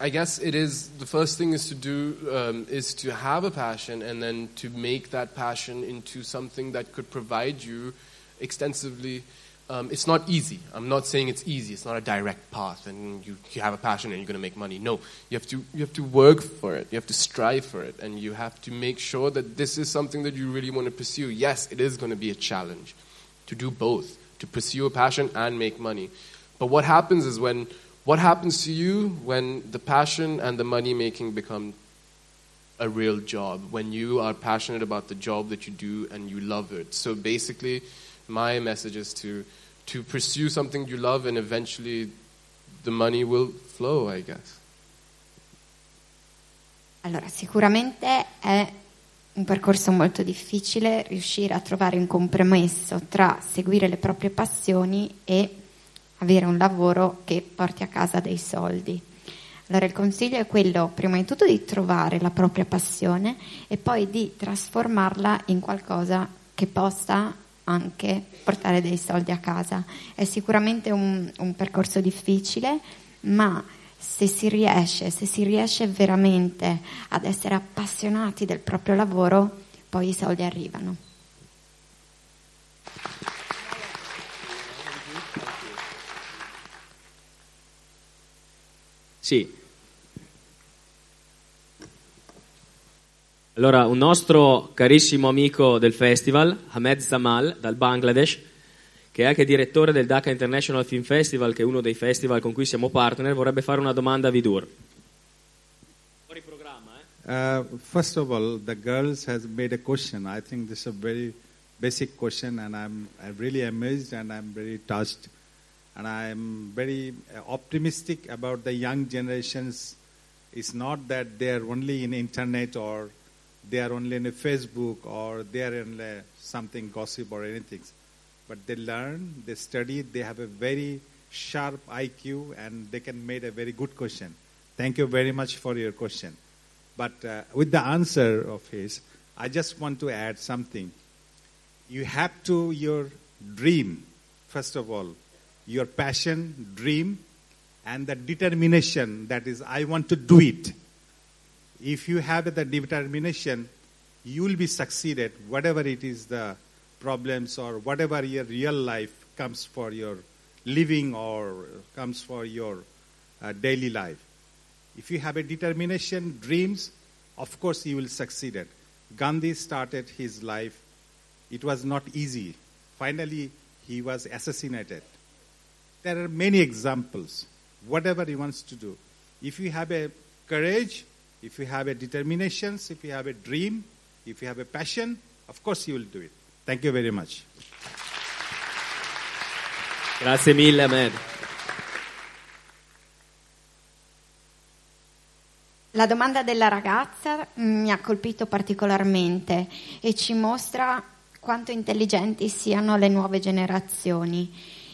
I guess it is the first thing is to do um, is to have a passion and then to make that passion into something that could provide you extensively um, it's not easy. I'm not saying it's easy. It's not a direct path, and you, you have a passion and you're going to make money. No, you have to you have to work for it. You have to strive for it, and you have to make sure that this is something that you really want to pursue. Yes, it is going to be a challenge to do both, to pursue a passion and make money. But what happens is when what happens to you when the passion and the money making become a real job, when you are passionate about the job that you do and you love it. So basically my message is to to pursue something you love and eventually the money will flow, I guess. Allora, sicuramente è un percorso molto difficile riuscire a trovare un compromesso tra seguire le proprie passioni e avere un lavoro che porti a casa dei soldi. Allora il consiglio è quello, prima di tutto, di trovare la propria passione e poi di trasformarla in qualcosa che possa anche portare dei soldi a casa. È sicuramente un, un percorso difficile, ma se si riesce, se si riesce veramente ad essere appassionati del proprio lavoro, poi i soldi arrivano. Sì, Allora, un nostro carissimo amico del festival, Ahmed Zamal, dal Bangladesh, che è anche direttore del Dhaka International Film Festival, che è uno dei festival con cui siamo partner, vorrebbe fare una domanda a Vidur. Uh, first of all, the girls has made a question. I think this is a very basic question, and I'm, I'm really amazed and I'm very touched, and I'm very uh, optimistic about the young generations. It's not that they are only in internet or they are only in a Facebook or they are in uh, something gossip or anything, but they learn, they study, they have a very sharp IQ, and they can make a very good question. Thank you very much for your question. But uh, with the answer of his, I just want to add something. You have to, your dream, first of all, your passion, dream, and the determination that is, I want to do it. If you have the determination, you will be succeeded, whatever it is the problems or whatever your real life comes for your living or comes for your uh, daily life. If you have a determination, dreams, of course you will succeed. It. Gandhi started his life. It was not easy. Finally, he was assassinated. There are many examples. Whatever he wants to do. If you have a courage, if you have a determination, if you have a dream, if you have a passion, of course you will do it. Thank you very much. Grazie mille, Ahmed. La domanda della ragazza mi ha colpito particolarmente e ci mostra quanto intelligenti siano le nuove generazioni.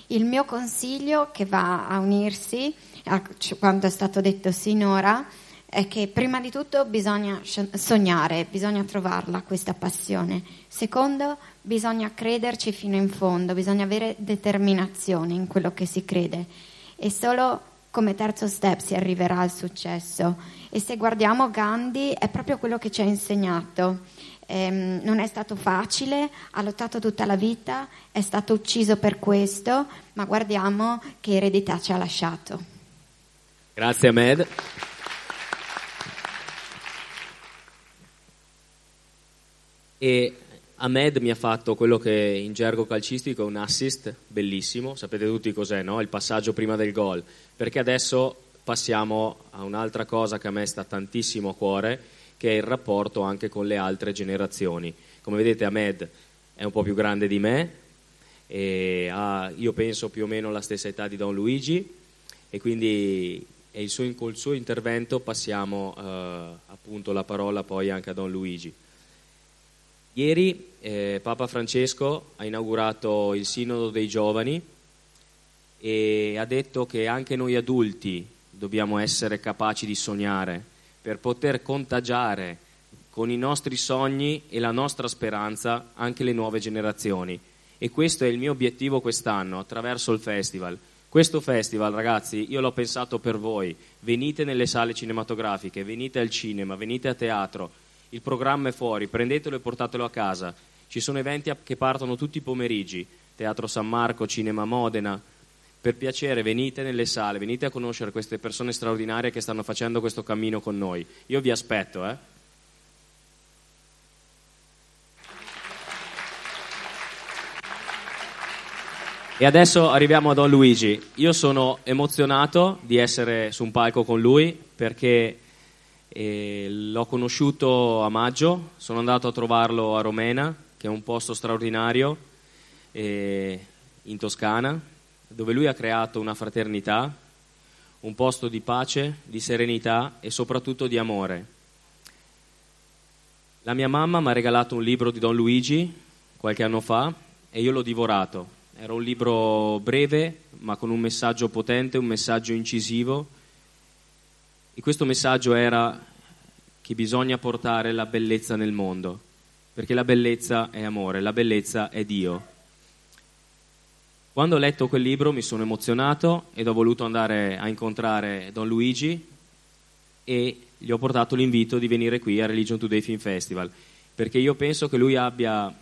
Il mio consiglio che va a unirsi a quanto è stato detto sinora è che prima di tutto bisogna sognare, bisogna trovarla questa passione. Secondo, bisogna crederci fino in fondo, bisogna avere determinazione in quello che si crede e solo come terzo step si arriverà al successo. E se guardiamo Gandhi è proprio quello che ci ha insegnato. Eh, non è stato facile, ha lottato tutta la vita, è stato ucciso per questo, ma guardiamo che eredità ci ha lasciato. Grazie Ahmed. E Ahmed mi ha fatto quello che in gergo calcistico è un assist bellissimo, sapete tutti cos'è, no? il passaggio prima del gol, perché adesso passiamo a un'altra cosa che a me sta tantissimo a cuore, che è il rapporto anche con le altre generazioni. Come vedete Ahmed è un po' più grande di me, ha, io penso più o meno la stessa età di Don Luigi e quindi e suo, col suo intervento passiamo eh, appunto la parola poi anche a Don Luigi. Ieri eh, Papa Francesco ha inaugurato il Sinodo dei Giovani e ha detto che anche noi adulti dobbiamo essere capaci di sognare per poter contagiare con i nostri sogni e la nostra speranza anche le nuove generazioni. E questo è il mio obiettivo quest'anno attraverso il festival. Questo festival, ragazzi, io l'ho pensato per voi. Venite nelle sale cinematografiche, venite al cinema, venite a teatro il programma è fuori, prendetelo e portatelo a casa. Ci sono eventi che partono tutti i pomeriggi, Teatro San Marco, Cinema Modena. Per piacere venite nelle sale, venite a conoscere queste persone straordinarie che stanno facendo questo cammino con noi. Io vi aspetto, eh. E adesso arriviamo a Don Luigi. Io sono emozionato di essere su un palco con lui perché e l'ho conosciuto a maggio, sono andato a trovarlo a Romena, che è un posto straordinario in Toscana, dove lui ha creato una fraternità, un posto di pace, di serenità e soprattutto di amore. La mia mamma mi ha regalato un libro di Don Luigi qualche anno fa e io l'ho divorato. Era un libro breve ma con un messaggio potente, un messaggio incisivo e questo messaggio era che bisogna portare la bellezza nel mondo, perché la bellezza è amore, la bellezza è Dio. Quando ho letto quel libro mi sono emozionato ed ho voluto andare a incontrare Don Luigi e gli ho portato l'invito di venire qui a Religion Today Film Festival, perché io penso che lui abbia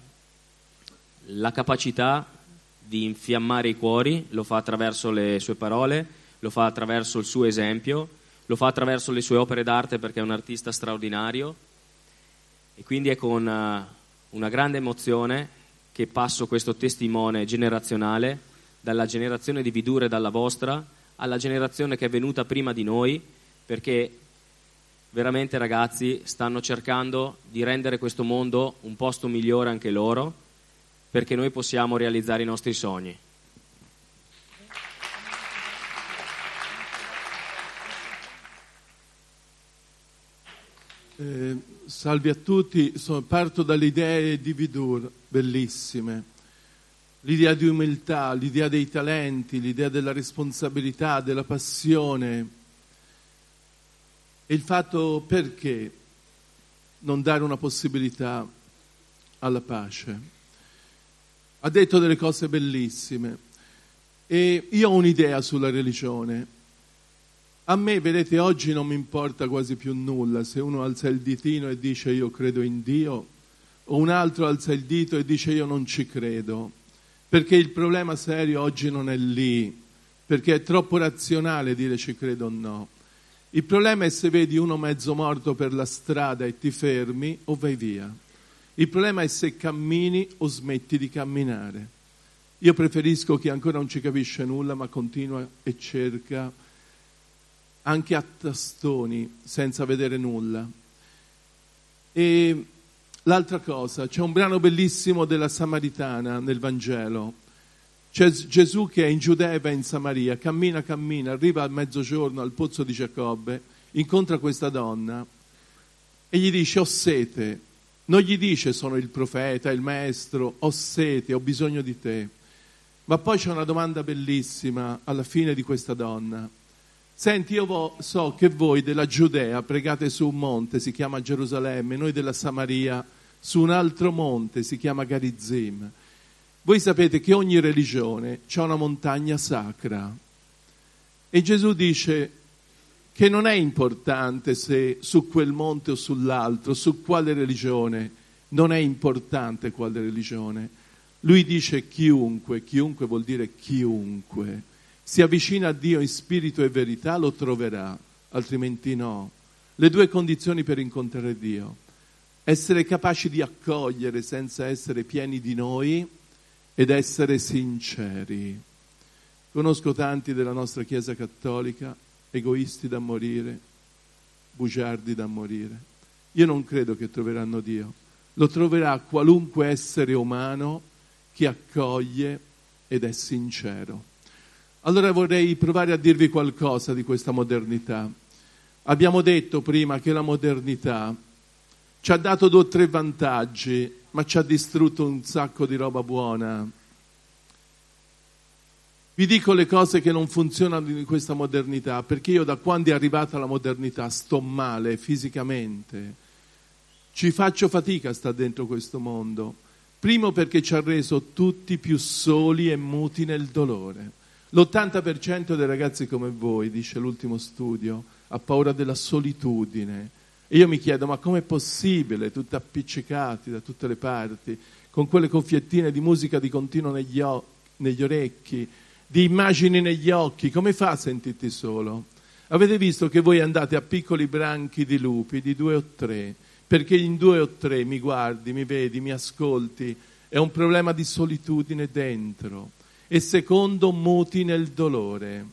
la capacità di infiammare i cuori, lo fa attraverso le sue parole, lo fa attraverso il suo esempio lo fa attraverso le sue opere d'arte perché è un artista straordinario E quindi è con eh, una grande emozione che passo questo testimone generazionale dalla generazione di Vidure dalla vostra alla generazione che è venuta prima di noi, perché veramente ragazzi stanno cercando di rendere questo mondo un posto migliore anche loro, perché noi possiamo realizzare i nostri sogni. Eh, salve a tutti, so, parto dalle idee di Vidur, bellissime. L'idea di umiltà, l'idea dei talenti, l'idea della responsabilità, della passione. E il fatto perché non dare una possibilità alla pace. Ha detto delle cose bellissime. E io ho un'idea sulla religione. A me, vedete, oggi non mi importa quasi più nulla se uno alza il ditino e dice io credo in Dio o un altro alza il dito e dice io non ci credo, perché il problema serio oggi non è lì, perché è troppo razionale dire ci credo o no. Il problema è se vedi uno mezzo morto per la strada e ti fermi o vai via. Il problema è se cammini o smetti di camminare. Io preferisco chi ancora non ci capisce nulla ma continua e cerca anche a tastoni senza vedere nulla. E l'altra cosa, c'è un brano bellissimo della Samaritana nel Vangelo. C'è Gesù che è in Giudea e va in Samaria, cammina, cammina, arriva a mezzogiorno al pozzo di Giacobbe, incontra questa donna e gli dice ho sete. Non gli dice sono il profeta, il maestro, ho sete, ho bisogno di te. Ma poi c'è una domanda bellissima alla fine di questa donna. Senti, io so che voi della Giudea pregate su un monte, si chiama Gerusalemme, noi della Samaria su un altro monte, si chiama Garizim. Voi sapete che ogni religione ha una montagna sacra. E Gesù dice che non è importante se su quel monte o sull'altro, su quale religione, non è importante quale religione. Lui dice chiunque, chiunque vuol dire chiunque si avvicina a Dio in spirito e verità, lo troverà, altrimenti no. Le due condizioni per incontrare Dio. Essere capaci di accogliere senza essere pieni di noi ed essere sinceri. Conosco tanti della nostra Chiesa cattolica, egoisti da morire, bugiardi da morire. Io non credo che troveranno Dio. Lo troverà qualunque essere umano che accoglie ed è sincero. Allora vorrei provare a dirvi qualcosa di questa modernità. Abbiamo detto prima che la modernità ci ha dato due o tre vantaggi, ma ci ha distrutto un sacco di roba buona. Vi dico le cose che non funzionano in questa modernità, perché io da quando è arrivata la modernità sto male fisicamente. Ci faccio fatica a stare dentro questo mondo. Primo perché ci ha reso tutti più soli e muti nel dolore. L'80% dei ragazzi come voi, dice l'ultimo studio, ha paura della solitudine. E io mi chiedo, ma com'è possibile, tutti appiccicati da tutte le parti, con quelle coffiettine di musica di continuo negli, o- negli orecchi, di immagini negli occhi, come fa a sentirti solo? Avete visto che voi andate a piccoli branchi di lupi, di due o tre, perché in due o tre mi guardi, mi vedi, mi ascolti, è un problema di solitudine dentro e secondo muti nel dolore.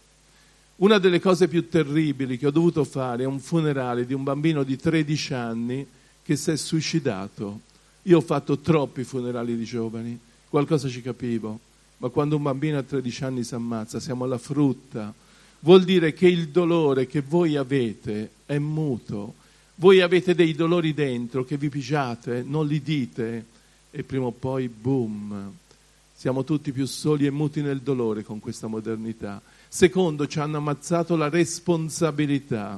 Una delle cose più terribili che ho dovuto fare è un funerale di un bambino di 13 anni che si è suicidato. Io ho fatto troppi funerali di giovani, qualcosa ci capivo, ma quando un bambino a 13 anni si ammazza, siamo alla frutta. Vuol dire che il dolore che voi avete è muto. Voi avete dei dolori dentro che vi pigiate, non li dite e prima o poi boom siamo tutti più soli e muti nel dolore con questa modernità. Secondo, ci hanno ammazzato la responsabilità.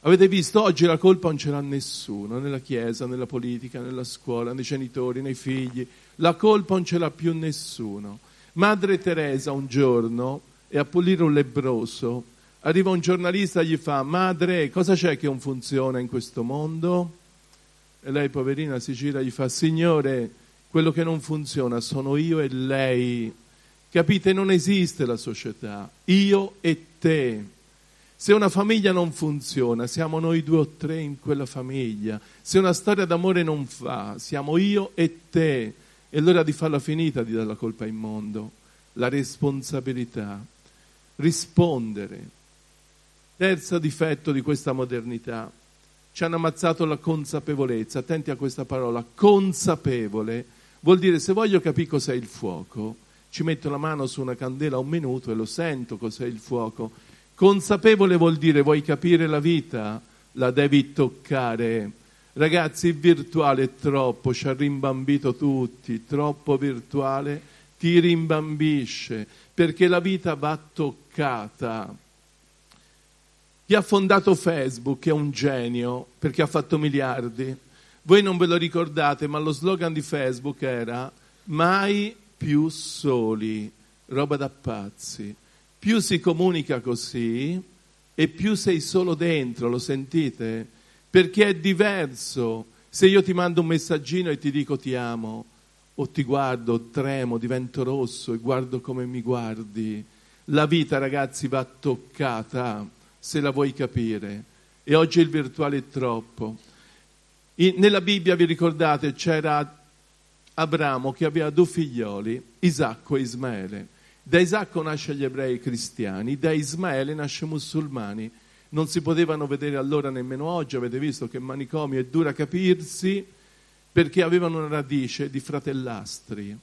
Avete visto, oggi la colpa non ce l'ha nessuno, nella chiesa, nella politica, nella scuola, nei genitori, nei figli. La colpa non ce l'ha più nessuno. Madre Teresa un giorno è a pulire un lebroso. Arriva un giornalista e gli fa, madre, cosa c'è che non funziona in questo mondo? E lei, poverina, si gira e gli fa, signore, quello che non funziona sono io e lei. Capite? Non esiste la società. Io e te. Se una famiglia non funziona, siamo noi due o tre in quella famiglia. Se una storia d'amore non fa, siamo io e te. È l'ora di farla finita di dare la colpa al mondo. La responsabilità. Rispondere. Terzo difetto di questa modernità. Ci hanno ammazzato la consapevolezza. Attenti a questa parola. Consapevole vuol dire se voglio capire cos'è il fuoco, ci metto la mano su una candela un minuto e lo sento cos'è il fuoco. Consapevole vuol dire vuoi capire la vita? La devi toccare. Ragazzi, il virtuale è troppo, ci ha rimbambito tutti, troppo virtuale ti rimbambisce, perché la vita va toccata. Chi ha fondato Facebook è un genio perché ha fatto miliardi. Voi non ve lo ricordate, ma lo slogan di Facebook era mai più soli, roba da pazzi. Più si comunica così e più sei solo dentro, lo sentite? Perché è diverso se io ti mando un messaggino e ti dico ti amo, o ti guardo, tremo, divento rosso e guardo come mi guardi. La vita, ragazzi, va toccata se la vuoi capire. E oggi il virtuale è troppo. Nella Bibbia, vi ricordate, c'era Abramo che aveva due figlioli, Isacco e Ismaele. Da Isacco nasce gli ebrei cristiani, da Ismaele nasce musulmani. Non si potevano vedere allora nemmeno oggi, avete visto che manicomio è dura capirsi, perché avevano una radice di fratellastri.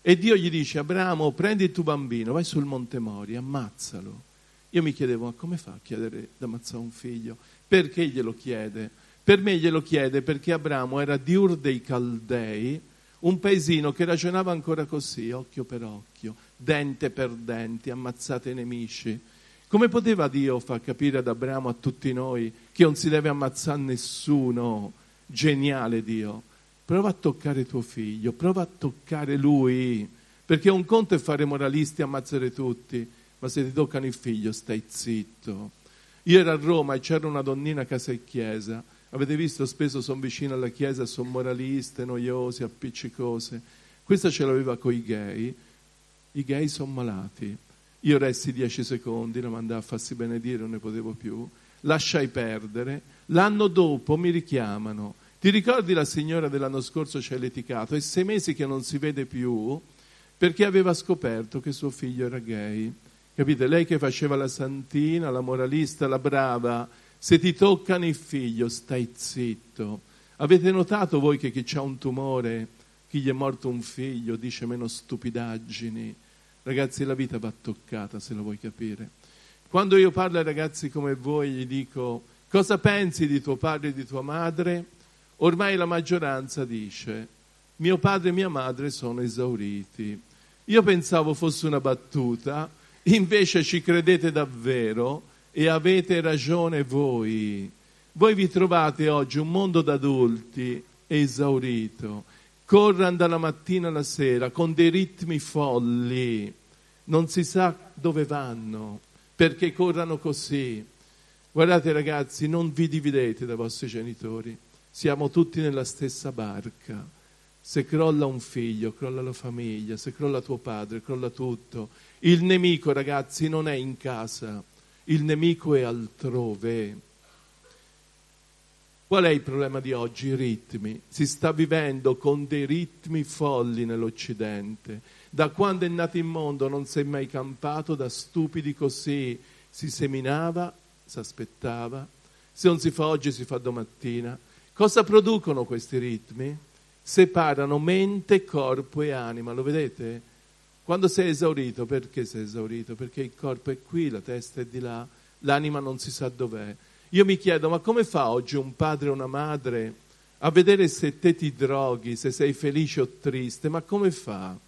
E Dio gli dice, Abramo, prendi il tuo bambino, vai sul Monte Mori, ammazzalo. Io mi chiedevo, ma come fa a chiedere di ammazzare un figlio? Perché glielo chiede? Per me glielo chiede perché Abramo era di Ur dei Caldei, un paesino che ragionava ancora così, occhio per occhio, dente per dente, ammazzate i nemici. Come poteva Dio far capire ad Abramo, a tutti noi, che non si deve ammazzare nessuno? Geniale Dio. Prova a toccare tuo figlio, prova a toccare lui, perché un conto è fare moralisti e ammazzare tutti, ma se ti toccano il figlio stai zitto. Io ero a Roma e c'era una donnina a casa e chiesa, avete visto spesso sono vicino alla chiesa, sono moraliste, noiose, appiccicose. Questa ce l'aveva con i gay, i gay sono malati. Io resti dieci secondi, la mandai a farsi benedire, non ne potevo più. Lasciai perdere. L'anno dopo mi richiamano. Ti ricordi la signora dell'anno scorso c'è litigato? È sei mesi che non si vede più perché aveva scoperto che suo figlio era gay. Capite? Lei che faceva la santina, la moralista, la brava, se ti toccano il figlio stai zitto. Avete notato voi che chi ha un tumore, chi gli è morto un figlio, dice meno stupidaggini? Ragazzi, la vita va toccata se lo vuoi capire. Quando io parlo ai ragazzi come voi, gli dico cosa pensi di tuo padre e di tua madre? Ormai la maggioranza dice mio padre e mia madre sono esauriti. Io pensavo fosse una battuta, Invece ci credete davvero e avete ragione voi. Voi vi trovate oggi un mondo d'adulti esaurito, corrono dalla mattina alla sera con dei ritmi folli, non si sa dove vanno, perché corrono così. Guardate ragazzi, non vi dividete dai vostri genitori, siamo tutti nella stessa barca. Se crolla un figlio, crolla la famiglia, se crolla tuo padre, crolla tutto. Il nemico, ragazzi, non è in casa, il nemico è altrove. Qual è il problema di oggi? I ritmi. Si sta vivendo con dei ritmi folli nell'Occidente. Da quando è nato il mondo non si è mai campato, da stupidi così si seminava, si aspettava. Se non si fa oggi si fa domattina. Cosa producono questi ritmi? Separano mente, corpo e anima, lo vedete? Quando sei esaurito, perché sei esaurito? Perché il corpo è qui, la testa è di là, l'anima non si sa dov'è. Io mi chiedo, ma come fa oggi un padre o una madre a vedere se te ti droghi, se sei felice o triste? Ma come fa?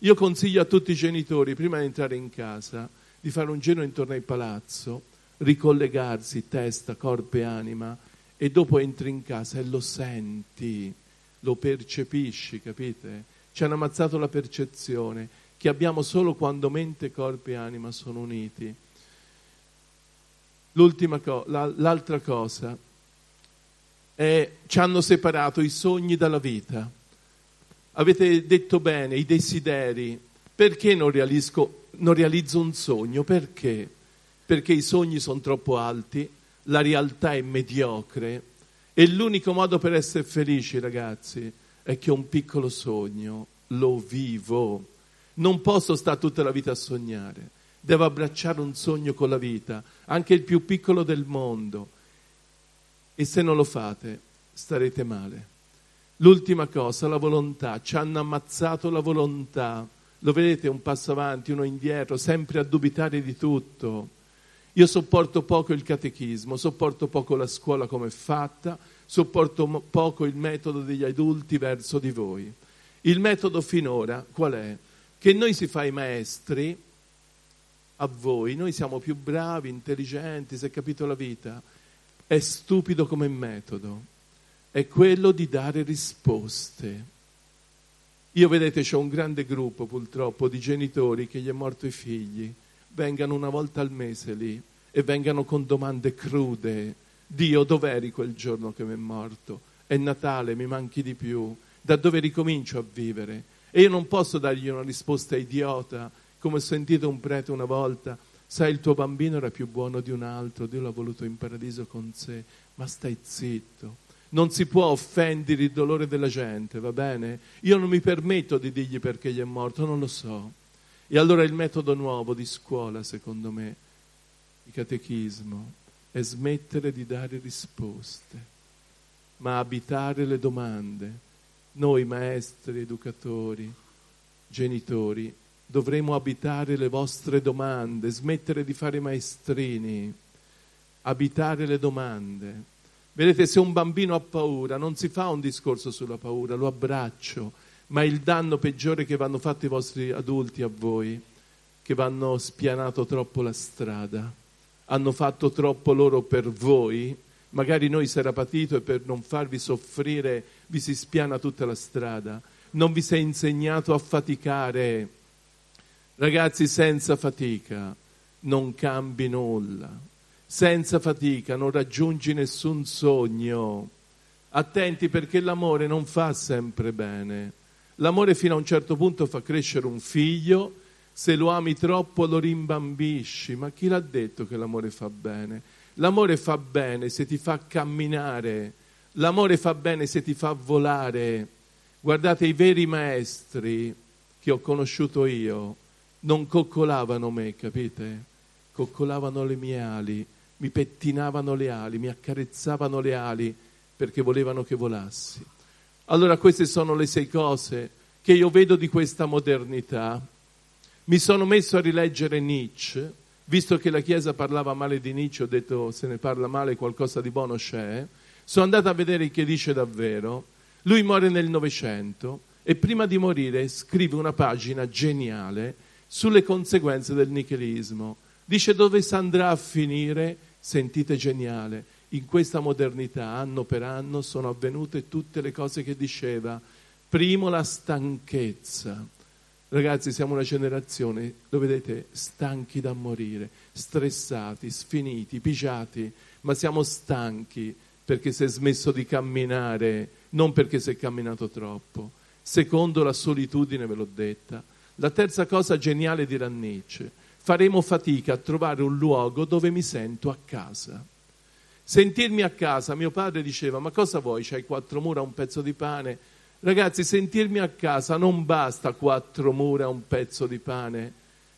Io consiglio a tutti i genitori, prima di entrare in casa, di fare un giro intorno al palazzo, ricollegarsi testa, corpo e anima, e dopo entri in casa e lo senti, lo percepisci, capite? Ci hanno ammazzato la percezione che abbiamo solo quando mente, corpo e anima sono uniti. Co- la, l'altra cosa è ci hanno separato i sogni dalla vita. Avete detto bene, i desideri. Perché non, non realizzo un sogno? Perché? perché i sogni sono troppo alti, la realtà è mediocre e l'unico modo per essere felici, ragazzi, è che un piccolo sogno, lo vivo. Non posso stare tutta la vita a sognare, devo abbracciare un sogno con la vita, anche il più piccolo del mondo. E se non lo fate, starete male. L'ultima cosa, la volontà. Ci hanno ammazzato la volontà. Lo vedete un passo avanti, uno indietro, sempre a dubitare di tutto. Io sopporto poco il catechismo, sopporto poco la scuola come è fatta, sopporto poco il metodo degli adulti verso di voi. Il metodo finora qual è? Che noi si fa i maestri a voi, noi siamo più bravi, intelligenti, si è capito la vita. È stupido come metodo è quello di dare risposte. Io vedete c'è un grande gruppo purtroppo di genitori che gli è morto i figli, vengano una volta al mese lì e vengano con domande crude. Dio, dov'eri quel giorno che mi è morto? È Natale, mi manchi di più. Da dove ricomincio a vivere? E io non posso dargli una risposta idiota, come ho sentito un prete una volta. Sai, il tuo bambino era più buono di un altro, Dio l'ha voluto in paradiso con sé, ma stai zitto non si può offendere il dolore della gente, va bene? Io non mi permetto di dirgli perché gli è morto, non lo so. E allora il metodo nuovo di scuola, secondo me, di catechismo, è smettere di dare risposte, ma abitare le domande. Noi maestri, educatori, genitori, dovremo abitare le vostre domande, smettere di fare maestrini, abitare le domande. Vedete, se un bambino ha paura, non si fa un discorso sulla paura, lo abbraccio, ma il danno peggiore che vanno fatti i vostri adulti a voi, che vanno spianato troppo la strada, hanno fatto troppo loro per voi, magari noi era patito e per non farvi soffrire vi si spiana tutta la strada, non vi è insegnato a faticare. Ragazzi, senza fatica non cambi nulla senza fatica, non raggiungi nessun sogno. Attenti perché l'amore non fa sempre bene. L'amore fino a un certo punto fa crescere un figlio, se lo ami troppo lo rimbambisci, ma chi l'ha detto che l'amore fa bene? L'amore fa bene se ti fa camminare, l'amore fa bene se ti fa volare. Guardate, i veri maestri che ho conosciuto io non coccolavano me, capite? Coccolavano le mie ali mi pettinavano le ali, mi accarezzavano le ali perché volevano che volassi. Allora queste sono le sei cose che io vedo di questa modernità. Mi sono messo a rileggere Nietzsche, visto che la Chiesa parlava male di Nietzsche, ho detto se ne parla male qualcosa di buono c'è. Sono andato a vedere che dice davvero. Lui muore nel Novecento e prima di morire scrive una pagina geniale sulle conseguenze del nichilismo. Dice dove si andrà a finire Sentite geniale, in questa modernità anno per anno sono avvenute tutte le cose che diceva. Primo la stanchezza. Ragazzi, siamo una generazione, lo vedete, stanchi da morire, stressati, sfiniti, pigiati, ma siamo stanchi perché si è smesso di camminare, non perché si è camminato troppo. Secondo la solitudine, ve l'ho detta. La terza cosa geniale di Rannicce faremo fatica a trovare un luogo dove mi sento a casa. Sentirmi a casa, mio padre diceva, ma cosa vuoi? C'hai quattro mura, un pezzo di pane? Ragazzi, sentirmi a casa non basta quattro mura, un pezzo di pane,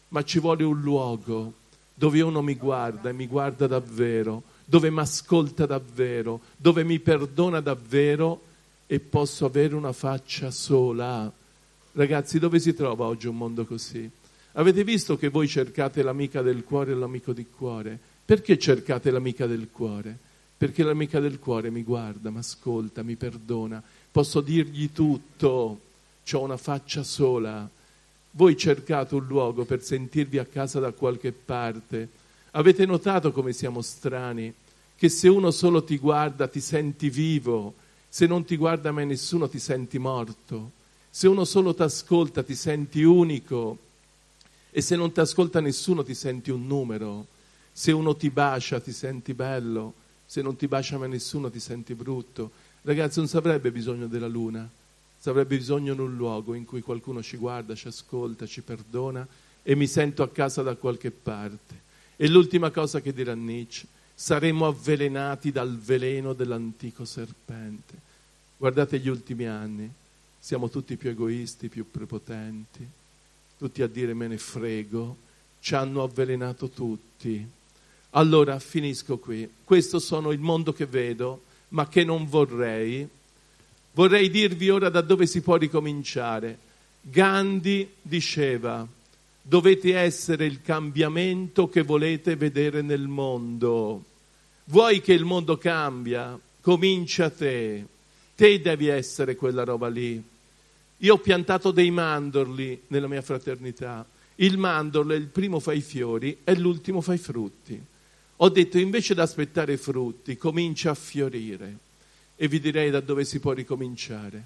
ma ci vuole un luogo dove uno mi guarda e mi guarda davvero, dove mi ascolta davvero, dove mi perdona davvero e posso avere una faccia sola. Ragazzi, dove si trova oggi un mondo così? Avete visto che voi cercate l'amica del cuore e l'amico di cuore? Perché cercate l'amica del cuore? Perché l'amica del cuore mi guarda, mi ascolta, mi perdona, posso dirgli tutto, ho una faccia sola. Voi cercate un luogo per sentirvi a casa da qualche parte. Avete notato come siamo strani? Che se uno solo ti guarda ti senti vivo, se non ti guarda mai nessuno ti senti morto, se uno solo ti ascolta ti senti unico e se non ti ascolta nessuno ti senti un numero, se uno ti bacia ti senti bello, se non ti bacia mai nessuno ti senti brutto. Ragazzi, non si avrebbe bisogno della luna, si avrebbe bisogno di un luogo in cui qualcuno ci guarda, ci ascolta, ci perdona e mi sento a casa da qualche parte. E l'ultima cosa che dirà Nietzsche, saremo avvelenati dal veleno dell'antico serpente. Guardate gli ultimi anni, siamo tutti più egoisti, più prepotenti, tutti a dire me ne frego, ci hanno avvelenato tutti. Allora finisco qui. Questo sono il mondo che vedo, ma che non vorrei. Vorrei dirvi ora da dove si può ricominciare. Gandhi diceva, dovete essere il cambiamento che volete vedere nel mondo. Vuoi che il mondo cambia? Comincia te. Te devi essere quella roba lì. Io ho piantato dei mandorli nella mia fraternità. Il mandorlo il primo fa i fiori e l'ultimo fa i frutti. Ho detto invece di aspettare frutti, comincia a fiorire. E vi direi da dove si può ricominciare.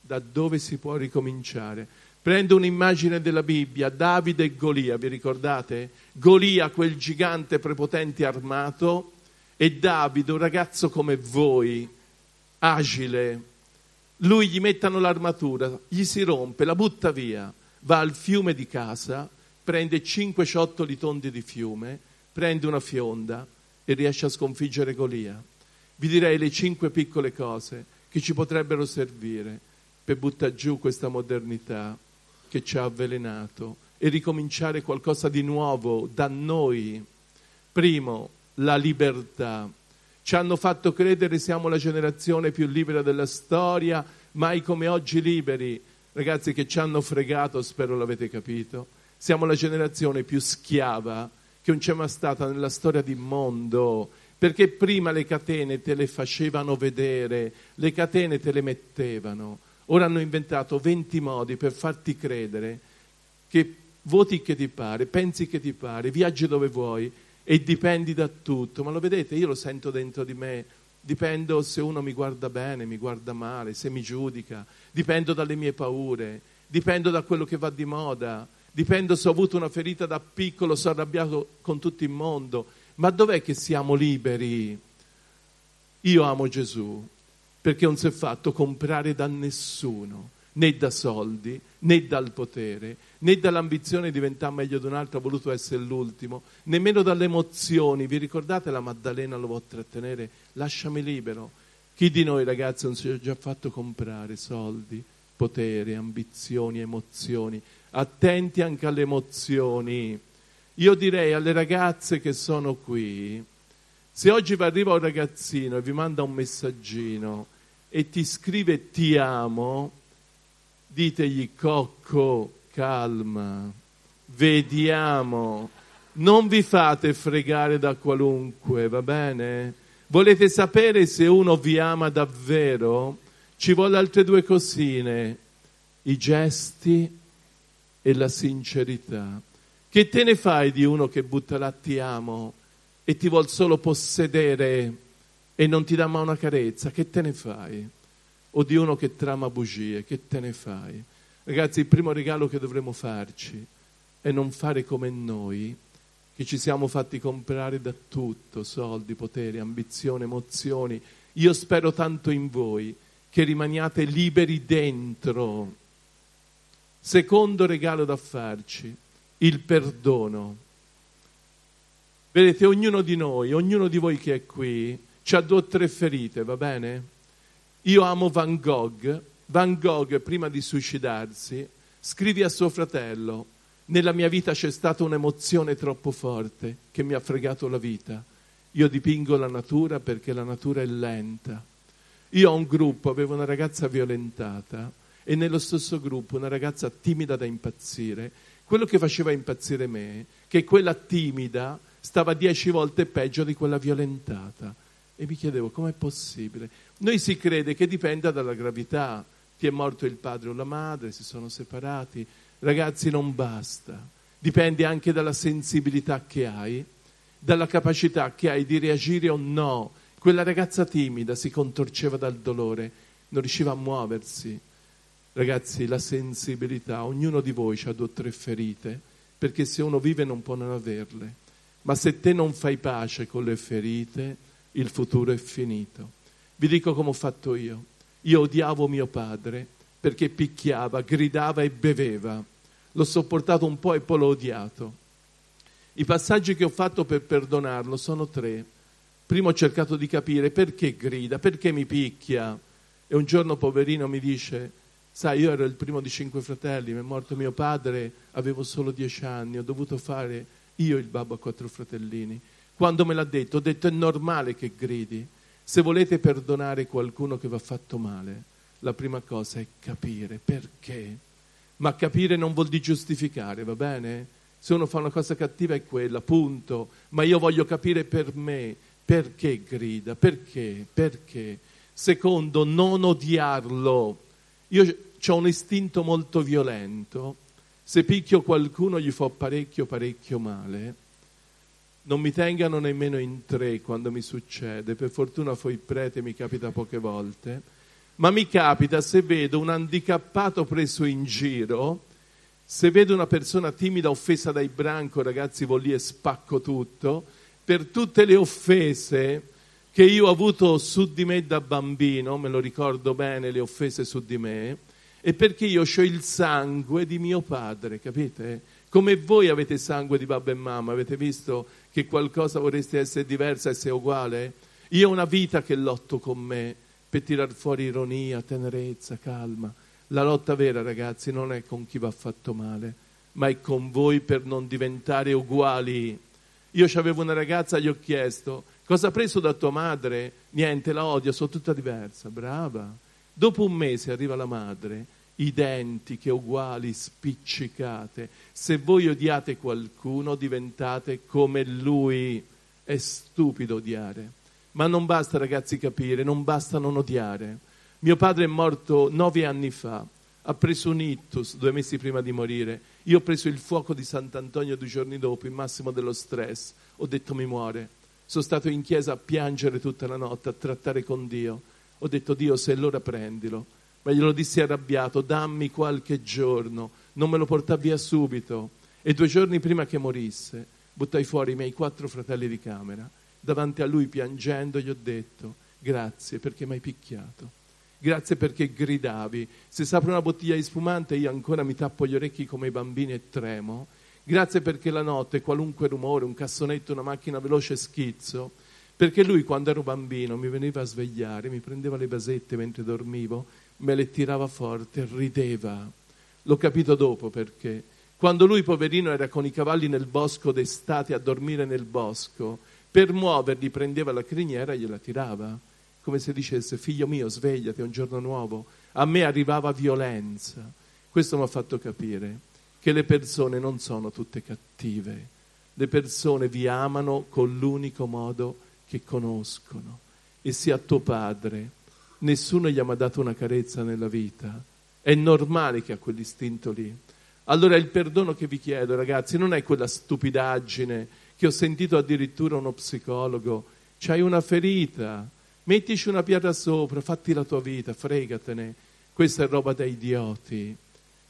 Da dove si può ricominciare. Prendo un'immagine della Bibbia, Davide e Golia, vi ricordate? Golia, quel gigante prepotente armato, e Davide, un ragazzo come voi, agile. Lui gli mettono l'armatura, gli si rompe, la butta via, va al fiume di casa, prende cinque ciottoli tondi di fiume, prende una fionda e riesce a sconfiggere Golia. Vi direi le cinque piccole cose che ci potrebbero servire per buttare giù questa modernità che ci ha avvelenato e ricominciare qualcosa di nuovo da noi. Primo, la libertà. Ci hanno fatto credere siamo la generazione più libera della storia, mai come oggi liberi. Ragazzi che ci hanno fregato, spero l'avete capito. Siamo la generazione più schiava che non c'è mai stata nella storia del mondo, perché prima le catene te le facevano vedere, le catene te le mettevano. Ora hanno inventato 20 modi per farti credere che voti che ti pare, pensi che ti pare, viaggi dove vuoi e dipendi da tutto. Ma lo vedete, io lo sento dentro di me. Dipendo se uno mi guarda bene, mi guarda male, se mi giudica. Dipendo dalle mie paure. Dipendo da quello che va di moda. Dipendo se ho avuto una ferita da piccolo, sono arrabbiato con tutto il mondo. Ma dov'è che siamo liberi? Io amo Gesù perché non si è fatto comprare da nessuno, né da soldi, né dal potere, né dall'ambizione di diventare meglio di un altro, ha voluto essere l'ultimo, nemmeno dalle emozioni. Vi ricordate la Maddalena lo vuol trattenere? Lasciami libero. Chi di noi ragazzi non si è già fatto comprare soldi, potere, ambizioni, emozioni? Attenti anche alle emozioni. Io direi alle ragazze che sono qui, se oggi vi arriva un ragazzino e vi manda un messaggino e ti scrive ti amo, ditegli cocco, calma, vediamo, non vi fate fregare da qualunque, va bene? Volete sapere se uno vi ama davvero? Ci vuole altre due cosine, i gesti e la sincerità. Che te ne fai di uno che butta là ti amo e ti vuol solo possedere e non ti dà mai una carezza? Che te ne fai? O di uno che trama bugie? Che te ne fai? Ragazzi, il primo regalo che dovremmo farci è non fare come noi, che ci siamo fatti comprare da tutto, soldi, potere, ambizioni, emozioni. Io spero tanto in voi che rimaniate liberi dentro. Secondo regalo da farci, il perdono. Vedete, ognuno di noi, ognuno di voi che è qui, ha due o tre ferite, va bene? Io amo Van Gogh. Van Gogh, prima di suicidarsi, scrive a suo fratello, nella mia vita c'è stata un'emozione troppo forte che mi ha fregato la vita. Io dipingo la natura perché la natura è lenta. Io ho un gruppo, avevo una ragazza violentata e nello stesso gruppo una ragazza timida da impazzire. Quello che faceva impazzire me, che quella timida stava dieci volte peggio di quella violentata. E mi chiedevo com'è possibile. Noi si crede che dipenda dalla gravità. Ti è morto il padre o la madre, si sono separati. Ragazzi, non basta. Dipende anche dalla sensibilità che hai, dalla capacità che hai di reagire o no. Quella ragazza timida si contorceva dal dolore, non riusciva a muoversi. Ragazzi, la sensibilità, ognuno di voi ha due o tre ferite, perché se uno vive non può non averle. Ma se te non fai pace con le ferite, il futuro è finito. Vi dico come ho fatto io. Io odiavo mio padre perché picchiava, gridava e beveva. L'ho sopportato un po' e poi l'ho odiato. I passaggi che ho fatto per perdonarlo sono tre. Primo ho cercato di capire perché grida, perché mi picchia. E un giorno poverino mi dice, sai, io ero il primo di cinque fratelli, mi è morto mio padre, avevo solo dieci anni, ho dovuto fare io il babbo a quattro fratellini. Quando me l'ha detto, ho detto è normale che gridi. Se volete perdonare qualcuno che vi ha fatto male, la prima cosa è capire perché. Ma capire non vuol dire giustificare, va bene? Se uno fa una cosa cattiva è quella, punto. Ma io voglio capire per me perché grida, perché, perché. Secondo, non odiarlo. Io ho un istinto molto violento. Se picchio qualcuno gli fa parecchio, parecchio male. Non mi tengano nemmeno in tre quando mi succede, per fortuna fui prete, mi capita poche volte, ma mi capita se vedo un handicappato preso in giro, se vedo una persona timida offesa dai branco, ragazzi, volo lì e spacco tutto, per tutte le offese che io ho avuto su di me da bambino, me lo ricordo bene, le offese su di me, e perché io ho il sangue di mio padre, capite? Come voi avete sangue di babbo e mamma, avete visto che qualcosa vorreste essere diversa, essere uguale? Io ho una vita che lotto con me per tirar fuori ironia, tenerezza, calma. La lotta vera, ragazzi, non è con chi va fatto male, ma è con voi per non diventare uguali. Io avevo una ragazza, gli ho chiesto, cosa ha preso da tua madre? Niente, la odio, sono tutta diversa. Brava. Dopo un mese arriva la madre identiche, uguali, spiccicate. Se voi odiate qualcuno diventate come lui. È stupido odiare. Ma non basta ragazzi capire, non basta non odiare. Mio padre è morto nove anni fa, ha preso un ictus due mesi prima di morire. Io ho preso il fuoco di Sant'Antonio due giorni dopo, il massimo dello stress. Ho detto mi muore. Sono stato in chiesa a piangere tutta la notte, a trattare con Dio. Ho detto Dio se l'ora prendilo ma glielo dissi arrabbiato, dammi qualche giorno, non me lo portà via subito. E due giorni prima che morisse, buttai fuori i miei quattro fratelli di camera. Davanti a lui, piangendo, gli ho detto, grazie perché mi hai picchiato. Grazie perché gridavi. Se si apre una bottiglia di spumante io ancora mi tappo gli orecchi come i bambini e tremo. Grazie perché la notte, qualunque rumore, un cassonetto, una macchina veloce schizzo, perché lui quando ero bambino mi veniva a svegliare, mi prendeva le basette mentre dormivo me le tirava forte, rideva. L'ho capito dopo perché. Quando lui, poverino, era con i cavalli nel bosco d'estate a dormire nel bosco, per muoverli prendeva la criniera e gliela tirava, come se dicesse, figlio mio, svegliati, è un giorno nuovo. A me arrivava violenza. Questo mi ha fatto capire che le persone non sono tutte cattive. Le persone vi amano con l'unico modo che conoscono. E sia tuo padre, nessuno gli ha mai dato una carezza nella vita. È normale che ha quell'istinto lì. Allora il perdono che vi chiedo, ragazzi, non è quella stupidaggine che ho sentito addirittura uno psicologo. C'hai una ferita, mettici una pietra sopra, fatti la tua vita, fregatene. Questa è roba da idioti.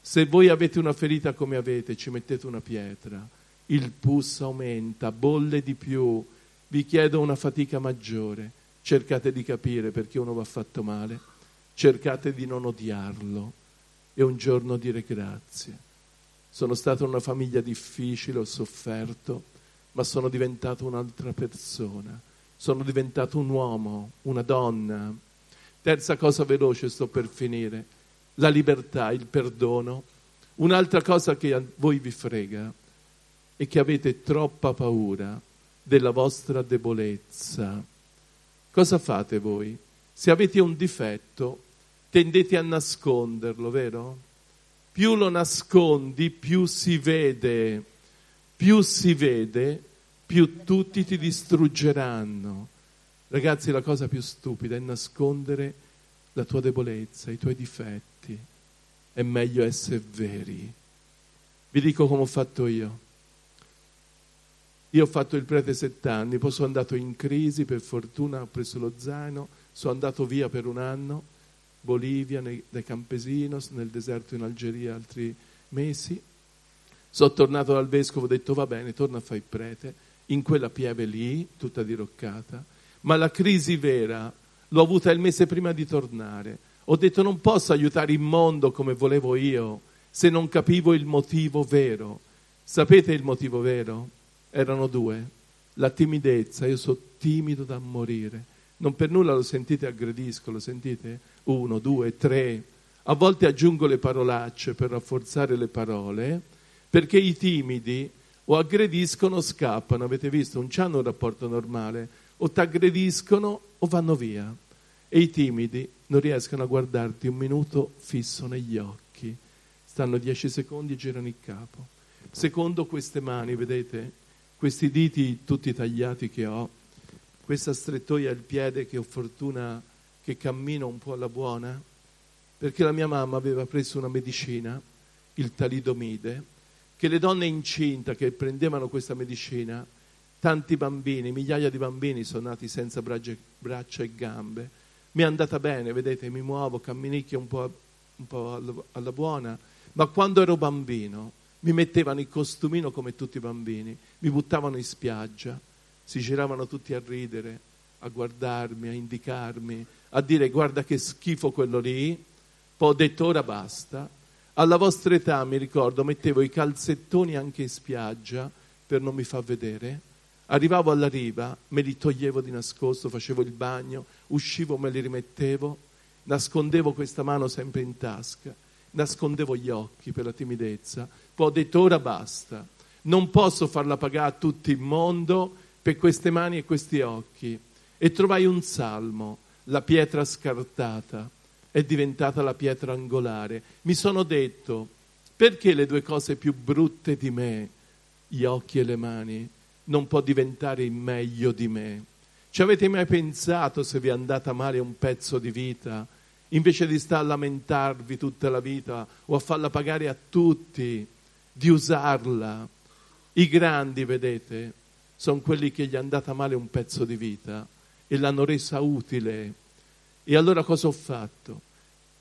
Se voi avete una ferita come avete, ci mettete una pietra. Il pus aumenta, bolle di più. Vi chiedo una fatica maggiore cercate di capire perché uno va fatto male, cercate di non odiarlo e un giorno dire grazie. Sono stato una famiglia difficile, ho sofferto, ma sono diventato un'altra persona, sono diventato un uomo, una donna. Terza cosa veloce, sto per finire, la libertà, il perdono. Un'altra cosa che a voi vi frega è che avete troppa paura della vostra debolezza Cosa fate voi? Se avete un difetto, tendete a nasconderlo, vero? Più lo nascondi, più si vede, più si vede, più tutti ti distruggeranno. Ragazzi, la cosa più stupida è nascondere la tua debolezza, i tuoi difetti. È meglio essere veri. Vi dico come ho fatto io. Io ho fatto il prete sette anni, poi sono andato in crisi, per fortuna ho preso lo zaino, sono andato via per un anno, Bolivia, nei, nei Campesinos, nel deserto in Algeria altri mesi. Sono tornato dal vescovo, ho detto va bene, torno a fare il prete, in quella pieve lì, tutta diroccata, ma la crisi vera l'ho avuta il mese prima di tornare. Ho detto non posso aiutare il mondo come volevo io se non capivo il motivo vero. Sapete il motivo vero? Erano due. La timidezza, io sono timido da morire. Non per nulla lo sentite aggredisco, lo sentite? Uno, due, tre. A volte aggiungo le parolacce per rafforzare le parole, perché i timidi o aggrediscono o scappano. Avete visto? Non hanno un rapporto normale. O ti aggrediscono o vanno via. E i timidi non riescono a guardarti un minuto fisso negli occhi. Stanno dieci secondi e girano il capo. Secondo queste mani, vedete, questi diti tutti tagliati che ho, questa strettoia al piede che ho fortuna che cammino un po' alla buona, perché la mia mamma aveva preso una medicina, il talidomide, che le donne incinta che prendevano questa medicina, tanti bambini, migliaia di bambini sono nati senza braccia e gambe. Mi è andata bene, vedete, mi muovo, camminicchio un po', un po alla buona, ma quando ero bambino mi mettevano il costumino come tutti i bambini, mi buttavano in spiaggia, si giravano tutti a ridere, a guardarmi, a indicarmi, a dire guarda che schifo quello lì, poi ho detto ora basta. Alla vostra età, mi ricordo, mettevo i calzettoni anche in spiaggia per non mi far vedere. Arrivavo alla riva, me li toglievo di nascosto, facevo il bagno, uscivo, me li rimettevo, nascondevo questa mano sempre in tasca nascondevo gli occhi per la timidezza, ho detto ora basta, non posso farla pagare a tutto il mondo per queste mani e questi occhi. E trovai un salmo, la pietra scartata è diventata la pietra angolare. Mi sono detto, perché le due cose più brutte di me, gli occhi e le mani, non può diventare il meglio di me? Ci avete mai pensato se vi è andata male un pezzo di vita? invece di stare a lamentarvi tutta la vita o a farla pagare a tutti, di usarla. I grandi, vedete, sono quelli che gli è andata male un pezzo di vita e l'hanno resa utile. E allora cosa ho fatto?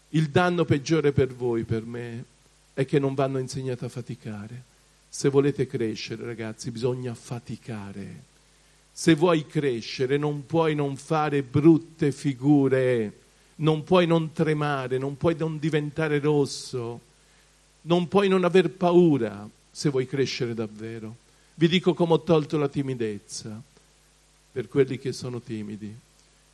Il danno peggiore per voi, per me, è che non vanno insegnati a faticare. Se volete crescere, ragazzi, bisogna faticare. Se vuoi crescere, non puoi non fare brutte figure non puoi non tremare, non puoi non diventare rosso, non puoi non aver paura se vuoi crescere davvero. Vi dico come ho tolto la timidezza per quelli che sono timidi.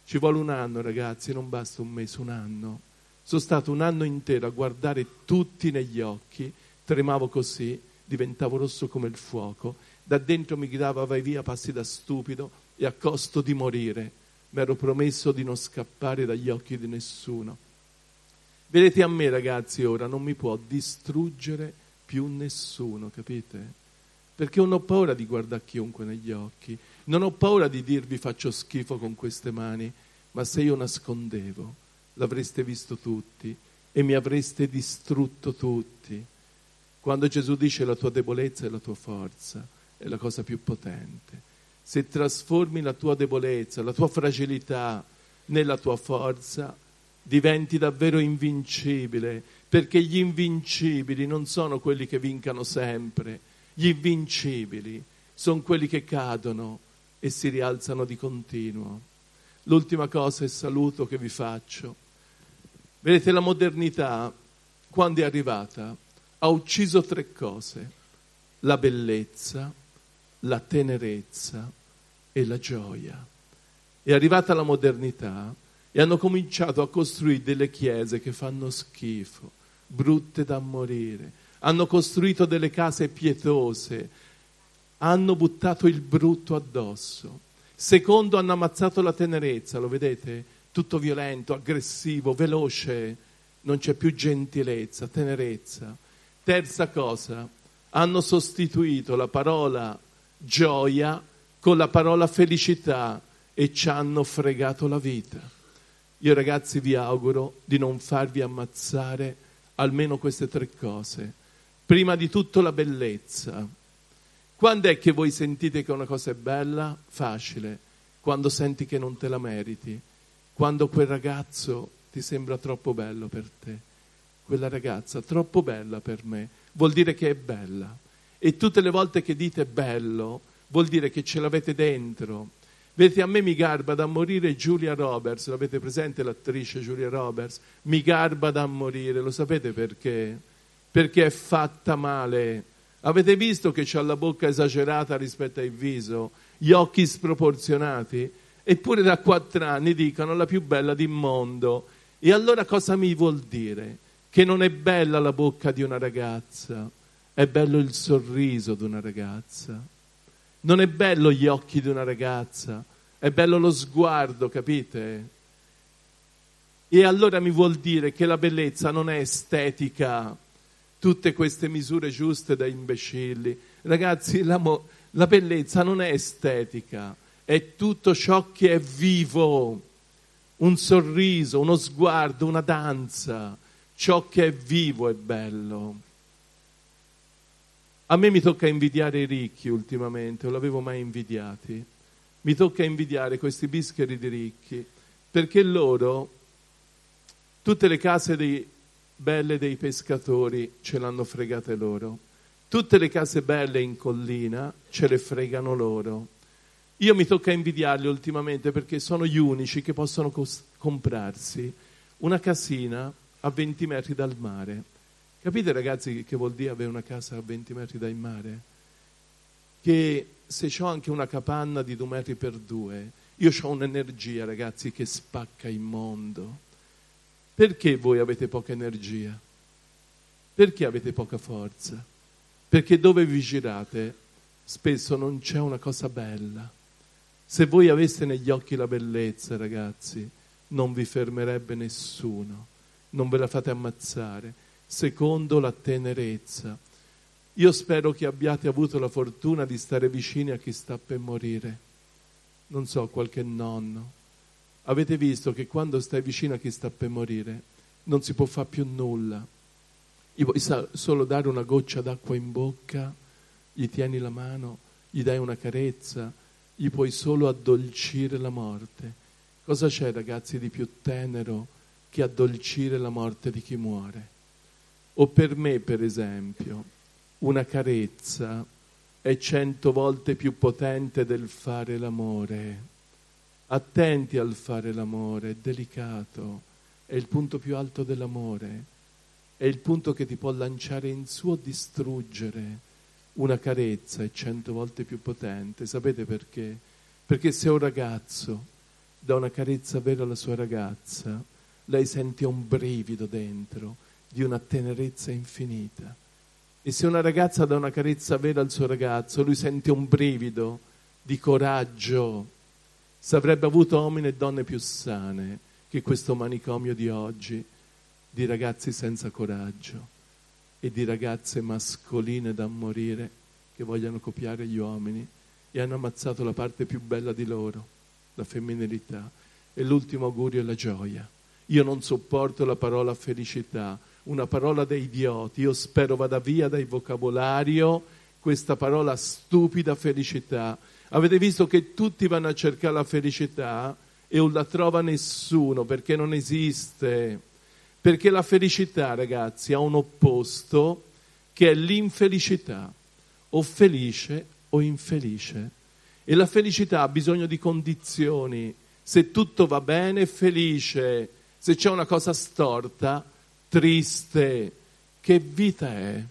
Ci vuole un anno, ragazzi, non basta un mese, un anno. Sono stato un anno intero a guardare tutti negli occhi, tremavo così, diventavo rosso come il fuoco. Da dentro mi gridava vai via, passi da stupido e a costo di morire mi ero promesso di non scappare dagli occhi di nessuno. Vedete a me ragazzi ora non mi può distruggere più nessuno, capite? Perché non ho paura di guardare chiunque negli occhi, non ho paura di dirvi faccio schifo con queste mani, ma se io nascondevo l'avreste visto tutti e mi avreste distrutto tutti. Quando Gesù dice la tua debolezza è la tua forza, è la cosa più potente se trasformi la tua debolezza, la tua fragilità nella tua forza, diventi davvero invincibile, perché gli invincibili non sono quelli che vincano sempre, gli invincibili sono quelli che cadono e si rialzano di continuo. L'ultima cosa e saluto che vi faccio. Vedete, la modernità, quando è arrivata, ha ucciso tre cose. La bellezza, la tenerezza e la gioia. È arrivata la modernità e hanno cominciato a costruire delle chiese che fanno schifo, brutte da morire. Hanno costruito delle case pietose, hanno buttato il brutto addosso. Secondo, hanno ammazzato la tenerezza, lo vedete? Tutto violento, aggressivo, veloce, non c'è più gentilezza, tenerezza. Terza cosa, hanno sostituito la parola gioia con la parola felicità e ci hanno fregato la vita. Io ragazzi vi auguro di non farvi ammazzare almeno queste tre cose. Prima di tutto la bellezza. Quando è che voi sentite che una cosa è bella? Facile. Quando senti che non te la meriti. Quando quel ragazzo ti sembra troppo bello per te. Quella ragazza troppo bella per me. Vuol dire che è bella e tutte le volte che dite bello, vuol dire che ce l'avete dentro. Vedete, a me mi garba da morire Giulia Roberts, l'avete presente l'attrice Giulia Roberts? Mi garba da morire, lo sapete perché? Perché è fatta male, Avete visto che ha la bocca esagerata rispetto al viso, gli occhi sproporzionati? Eppure da quattro anni dicono la più bella del mondo. E allora cosa mi vuol dire? Che non è bella la bocca di una ragazza, è bello il sorriso di una ragazza. Non è bello gli occhi di una ragazza, è bello lo sguardo, capite? E allora mi vuol dire che la bellezza non è estetica, tutte queste misure giuste da imbecilli. Ragazzi, la, bellezza non è estetica, è tutto ciò che è vivo, un sorriso, uno sguardo, una danza, ciò che è vivo è bello. A me mi tocca invidiare i ricchi ultimamente, non l'avevo mai invidiati. Mi tocca invidiare questi bischeri di ricchi, perché loro, tutte le case dei, belle dei pescatori ce l'hanno fregate loro. Tutte le case belle in collina ce le fregano loro. Io mi tocca invidiarli ultimamente perché sono gli unici che possono cos- comprarsi una casina a 20 metri dal mare Capite ragazzi che vuol dire avere una casa a 20 metri dal mare? Che se ho anche una capanna di due metri per due, io ho un'energia ragazzi che spacca il mondo. Perché voi avete poca energia? Perché avete poca forza? Perché dove vi girate spesso non c'è una cosa bella. Se voi aveste negli occhi la bellezza, ragazzi, non vi fermerebbe nessuno, non ve la fate ammazzare secondo la tenerezza. Io spero che abbiate avuto la fortuna di stare vicini a chi sta per morire. Non so, qualche nonno. Avete visto che quando stai vicino a chi sta per morire non si può fare più nulla. Gli puoi solo dare una goccia d'acqua in bocca, gli tieni la mano, gli dai una carezza, gli puoi solo addolcire la morte. Cosa c'è, ragazzi, di più tenero che addolcire la morte di chi muore? O per me, per esempio, una carezza è cento volte più potente del fare l'amore. Attenti al fare l'amore, è delicato, è il punto più alto dell'amore, è il punto che ti può lanciare in su o distruggere. Una carezza è cento volte più potente. Sapete perché? Perché se un ragazzo dà una carezza vera alla sua ragazza, lei sente un brivido dentro di una tenerezza infinita. E se una ragazza dà una carezza vera al suo ragazzo, lui sente un brivido di coraggio. Se avrebbe avuto uomini e donne più sane che questo manicomio di oggi, di ragazzi senza coraggio e di ragazze mascoline da morire che vogliono copiare gli uomini e hanno ammazzato la parte più bella di loro, la femminilità. E l'ultimo augurio è la gioia. Io non sopporto la parola felicità, una parola da idioti. Io spero vada via dal vocabolario questa parola stupida felicità. Avete visto che tutti vanno a cercare la felicità e non la trova nessuno perché non esiste. Perché la felicità, ragazzi, ha un opposto che è l'infelicità, o felice o infelice. E la felicità ha bisogno di condizioni. Se tutto va bene, felice. Se c'è una cosa storta, triste. Che vita è?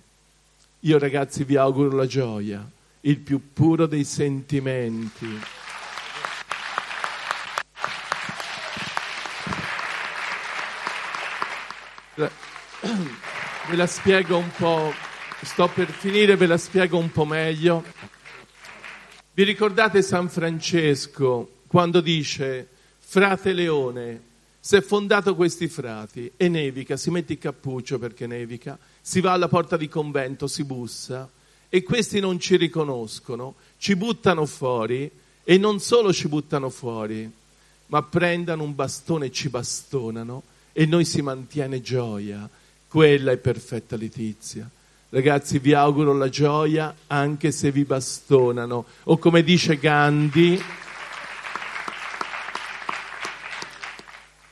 Io ragazzi vi auguro la gioia, il più puro dei sentimenti. Ve la spiego un po', sto per finire, ve la spiego un po' meglio. Vi ricordate San Francesco quando dice, frate Leone, si è fondato questi frati e nevica, si mette il cappuccio perché nevica, si va alla porta di convento, si bussa e questi non ci riconoscono, ci buttano fuori e non solo ci buttano fuori, ma prendono un bastone e ci bastonano e noi si mantiene gioia. Quella è perfetta letizia. Ragazzi, vi auguro la gioia anche se vi bastonano. O come dice Gandhi,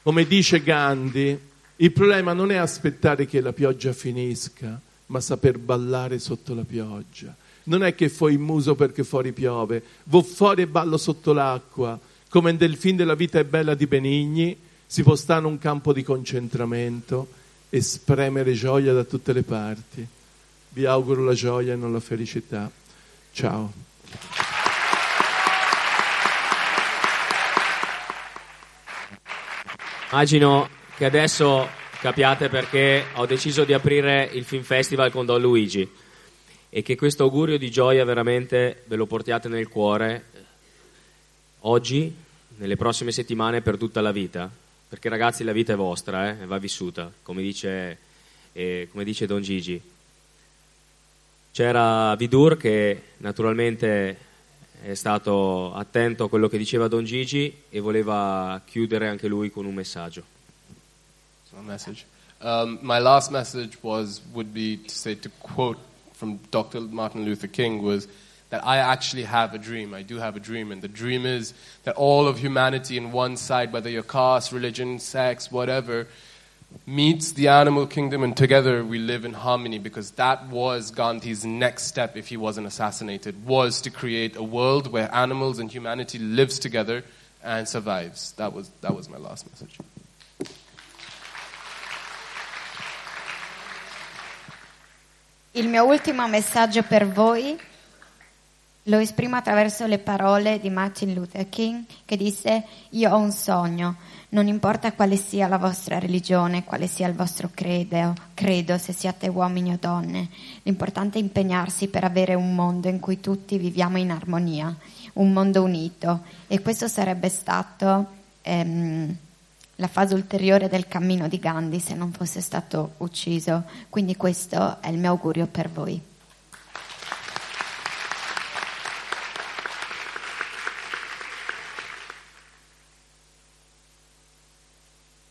Come dice Gandhi, il problema non è aspettare che la pioggia finisca, ma saper ballare sotto la pioggia. Non è che fai il muso perché fuori piove, vo fuori e ballo sotto l'acqua. Come nel film della vita è bella di Benigni, si può stare in un campo di concentramento e spremere gioia da tutte le parti. vi auguro la gioia e non la felicità. Ciao. Immagino che adesso capiate perché ho deciso di aprire il Film Festival con Don Luigi e che questo augurio di gioia veramente ve lo portiate nel cuore oggi, nelle prossime settimane, per tutta la vita. Perché ragazzi la vita è vostra eh, e va vissuta, come dice, eh, come dice Don Gigi. C'era Vidur che naturalmente è stato attento a quello che diceva Don Gigi e voleva chiudere anche lui con un messaggio. So message. Um, my last message was would be to say to quote from Dr. Martin Luther King was that I actually have a dream. I do have a dream, and the dream is that all of humanity in one side, whether your caste, religion, sex, whatever, meets the animal kingdom, and together we live in harmony. Because that was Gandhi's next step, if he wasn't assassinated, was to create a world where animals and humanity lives together and survives. That was that was my last message. Il mio ultimo messaggio per voi lo esprimo attraverso le parole di Martin Luther King che disse io ho un sogno, non importa quale sia la vostra religione, quale sia il vostro credo, credo se siate uomini o donne, l'importante è impegnarsi per avere un mondo in cui tutti viviamo in armonia, un mondo unito e questo sarebbe stato ehm, la fase ulteriore del cammino di Gandhi se non fosse stato ucciso. Quindi questo è il mio augurio per voi.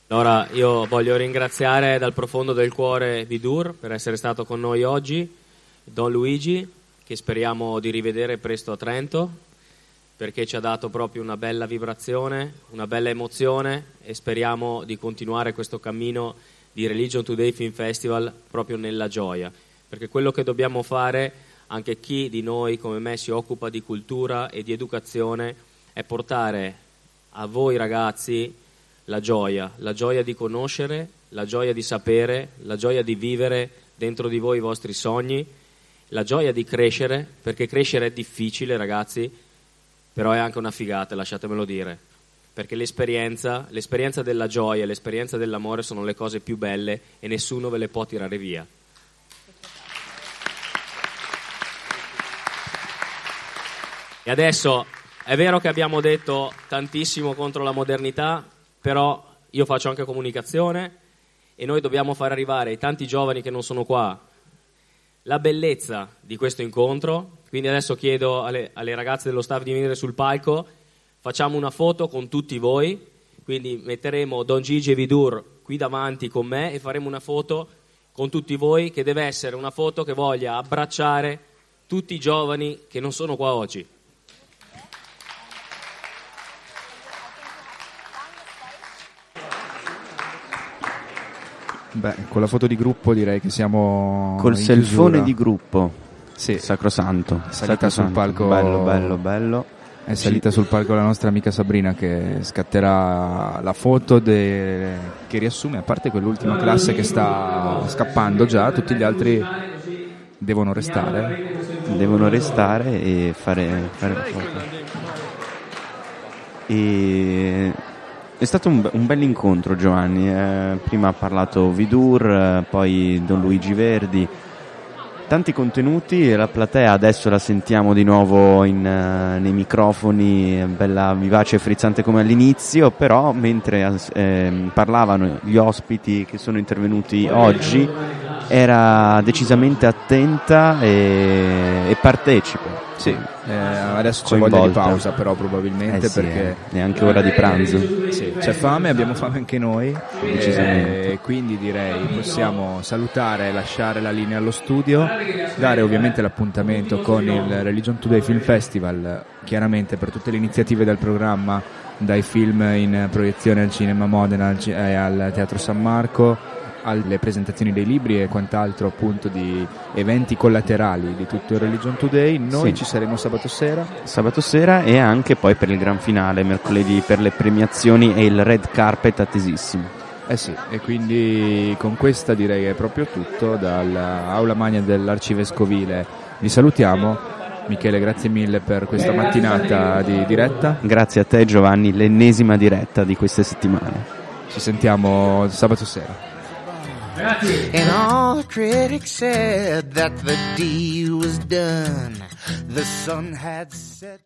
Allora io voglio ringraziare dal profondo del cuore Vidur per essere stato con noi oggi, Don Luigi che speriamo di rivedere presto a Trento perché ci ha dato proprio una bella vibrazione, una bella emozione e speriamo di continuare questo cammino di Religion Today Film Festival proprio nella gioia, perché quello che dobbiamo fare, anche chi di noi come me si occupa di cultura e di educazione, è portare a voi ragazzi la gioia, la gioia di conoscere, la gioia di sapere, la gioia di vivere dentro di voi i vostri sogni, la gioia di crescere, perché crescere è difficile ragazzi, però è anche una figata, lasciatemelo dire, perché l'esperienza, l'esperienza della gioia, l'esperienza dell'amore sono le cose più belle e nessuno ve le può tirare via. E adesso è vero che abbiamo detto tantissimo contro la modernità, però io faccio anche comunicazione e noi dobbiamo far arrivare ai tanti giovani che non sono qua la bellezza di questo incontro. Quindi adesso chiedo alle, alle ragazze dello staff di venire sul palco, facciamo una foto con tutti voi, quindi metteremo Don Gigi e Vidur qui davanti con me e faremo una foto con tutti voi che deve essere una foto che voglia abbracciare tutti i giovani che non sono qua oggi. Beh, con la foto di gruppo direi che siamo Col selfone chiusura. di gruppo. Sì. Sacrosanto. Salita sul Sacrosanto. palco. Bello, bello, bello. È salita sul palco la nostra amica Sabrina che scatterà la foto de- che riassume, a parte quell'ultima classe che sta scappando già, tutti gli altri devono restare. Devono restare e fare, fare la foto. E... È stato un, un bel incontro Giovanni, eh, prima ha parlato Vidur, eh, poi Don Luigi Verdi, tanti contenuti la platea adesso la sentiamo di nuovo in, eh, nei microfoni, bella vivace e frizzante come all'inizio, però mentre eh, parlavano gli ospiti che sono intervenuti oggi era decisamente attenta e, e partecipe. Sì, eh, adesso c'è voglia di pausa però probabilmente Eh sì, perché eh, è anche ora di pranzo. Sì, c'è fame, abbiamo fame anche noi Decisamente. e quindi direi possiamo salutare e lasciare la linea allo studio, dare ovviamente l'appuntamento con il Religion Today Film Festival, chiaramente per tutte le iniziative del programma, dai film in proiezione al Cinema Modena al ci- e al Teatro San Marco, alle presentazioni dei libri e quant'altro appunto di eventi collaterali di tutto il Religion Today. Noi Sì. ci saremo sabato sera. Sabato sera e anche poi per il gran finale, mercoledì per le premiazioni e il red carpet attesissimo. Eh sì, e quindi con questa direi che è proprio tutto dall'aula magna dell'Arcivescovile. Vi salutiamo. Michele, grazie mille per questa mattinata di diretta. Grazie a te Giovanni, l'ennesima diretta di queste settimane. Ci sentiamo sabato sera. And all the critics said that the deal was done. The sun had set.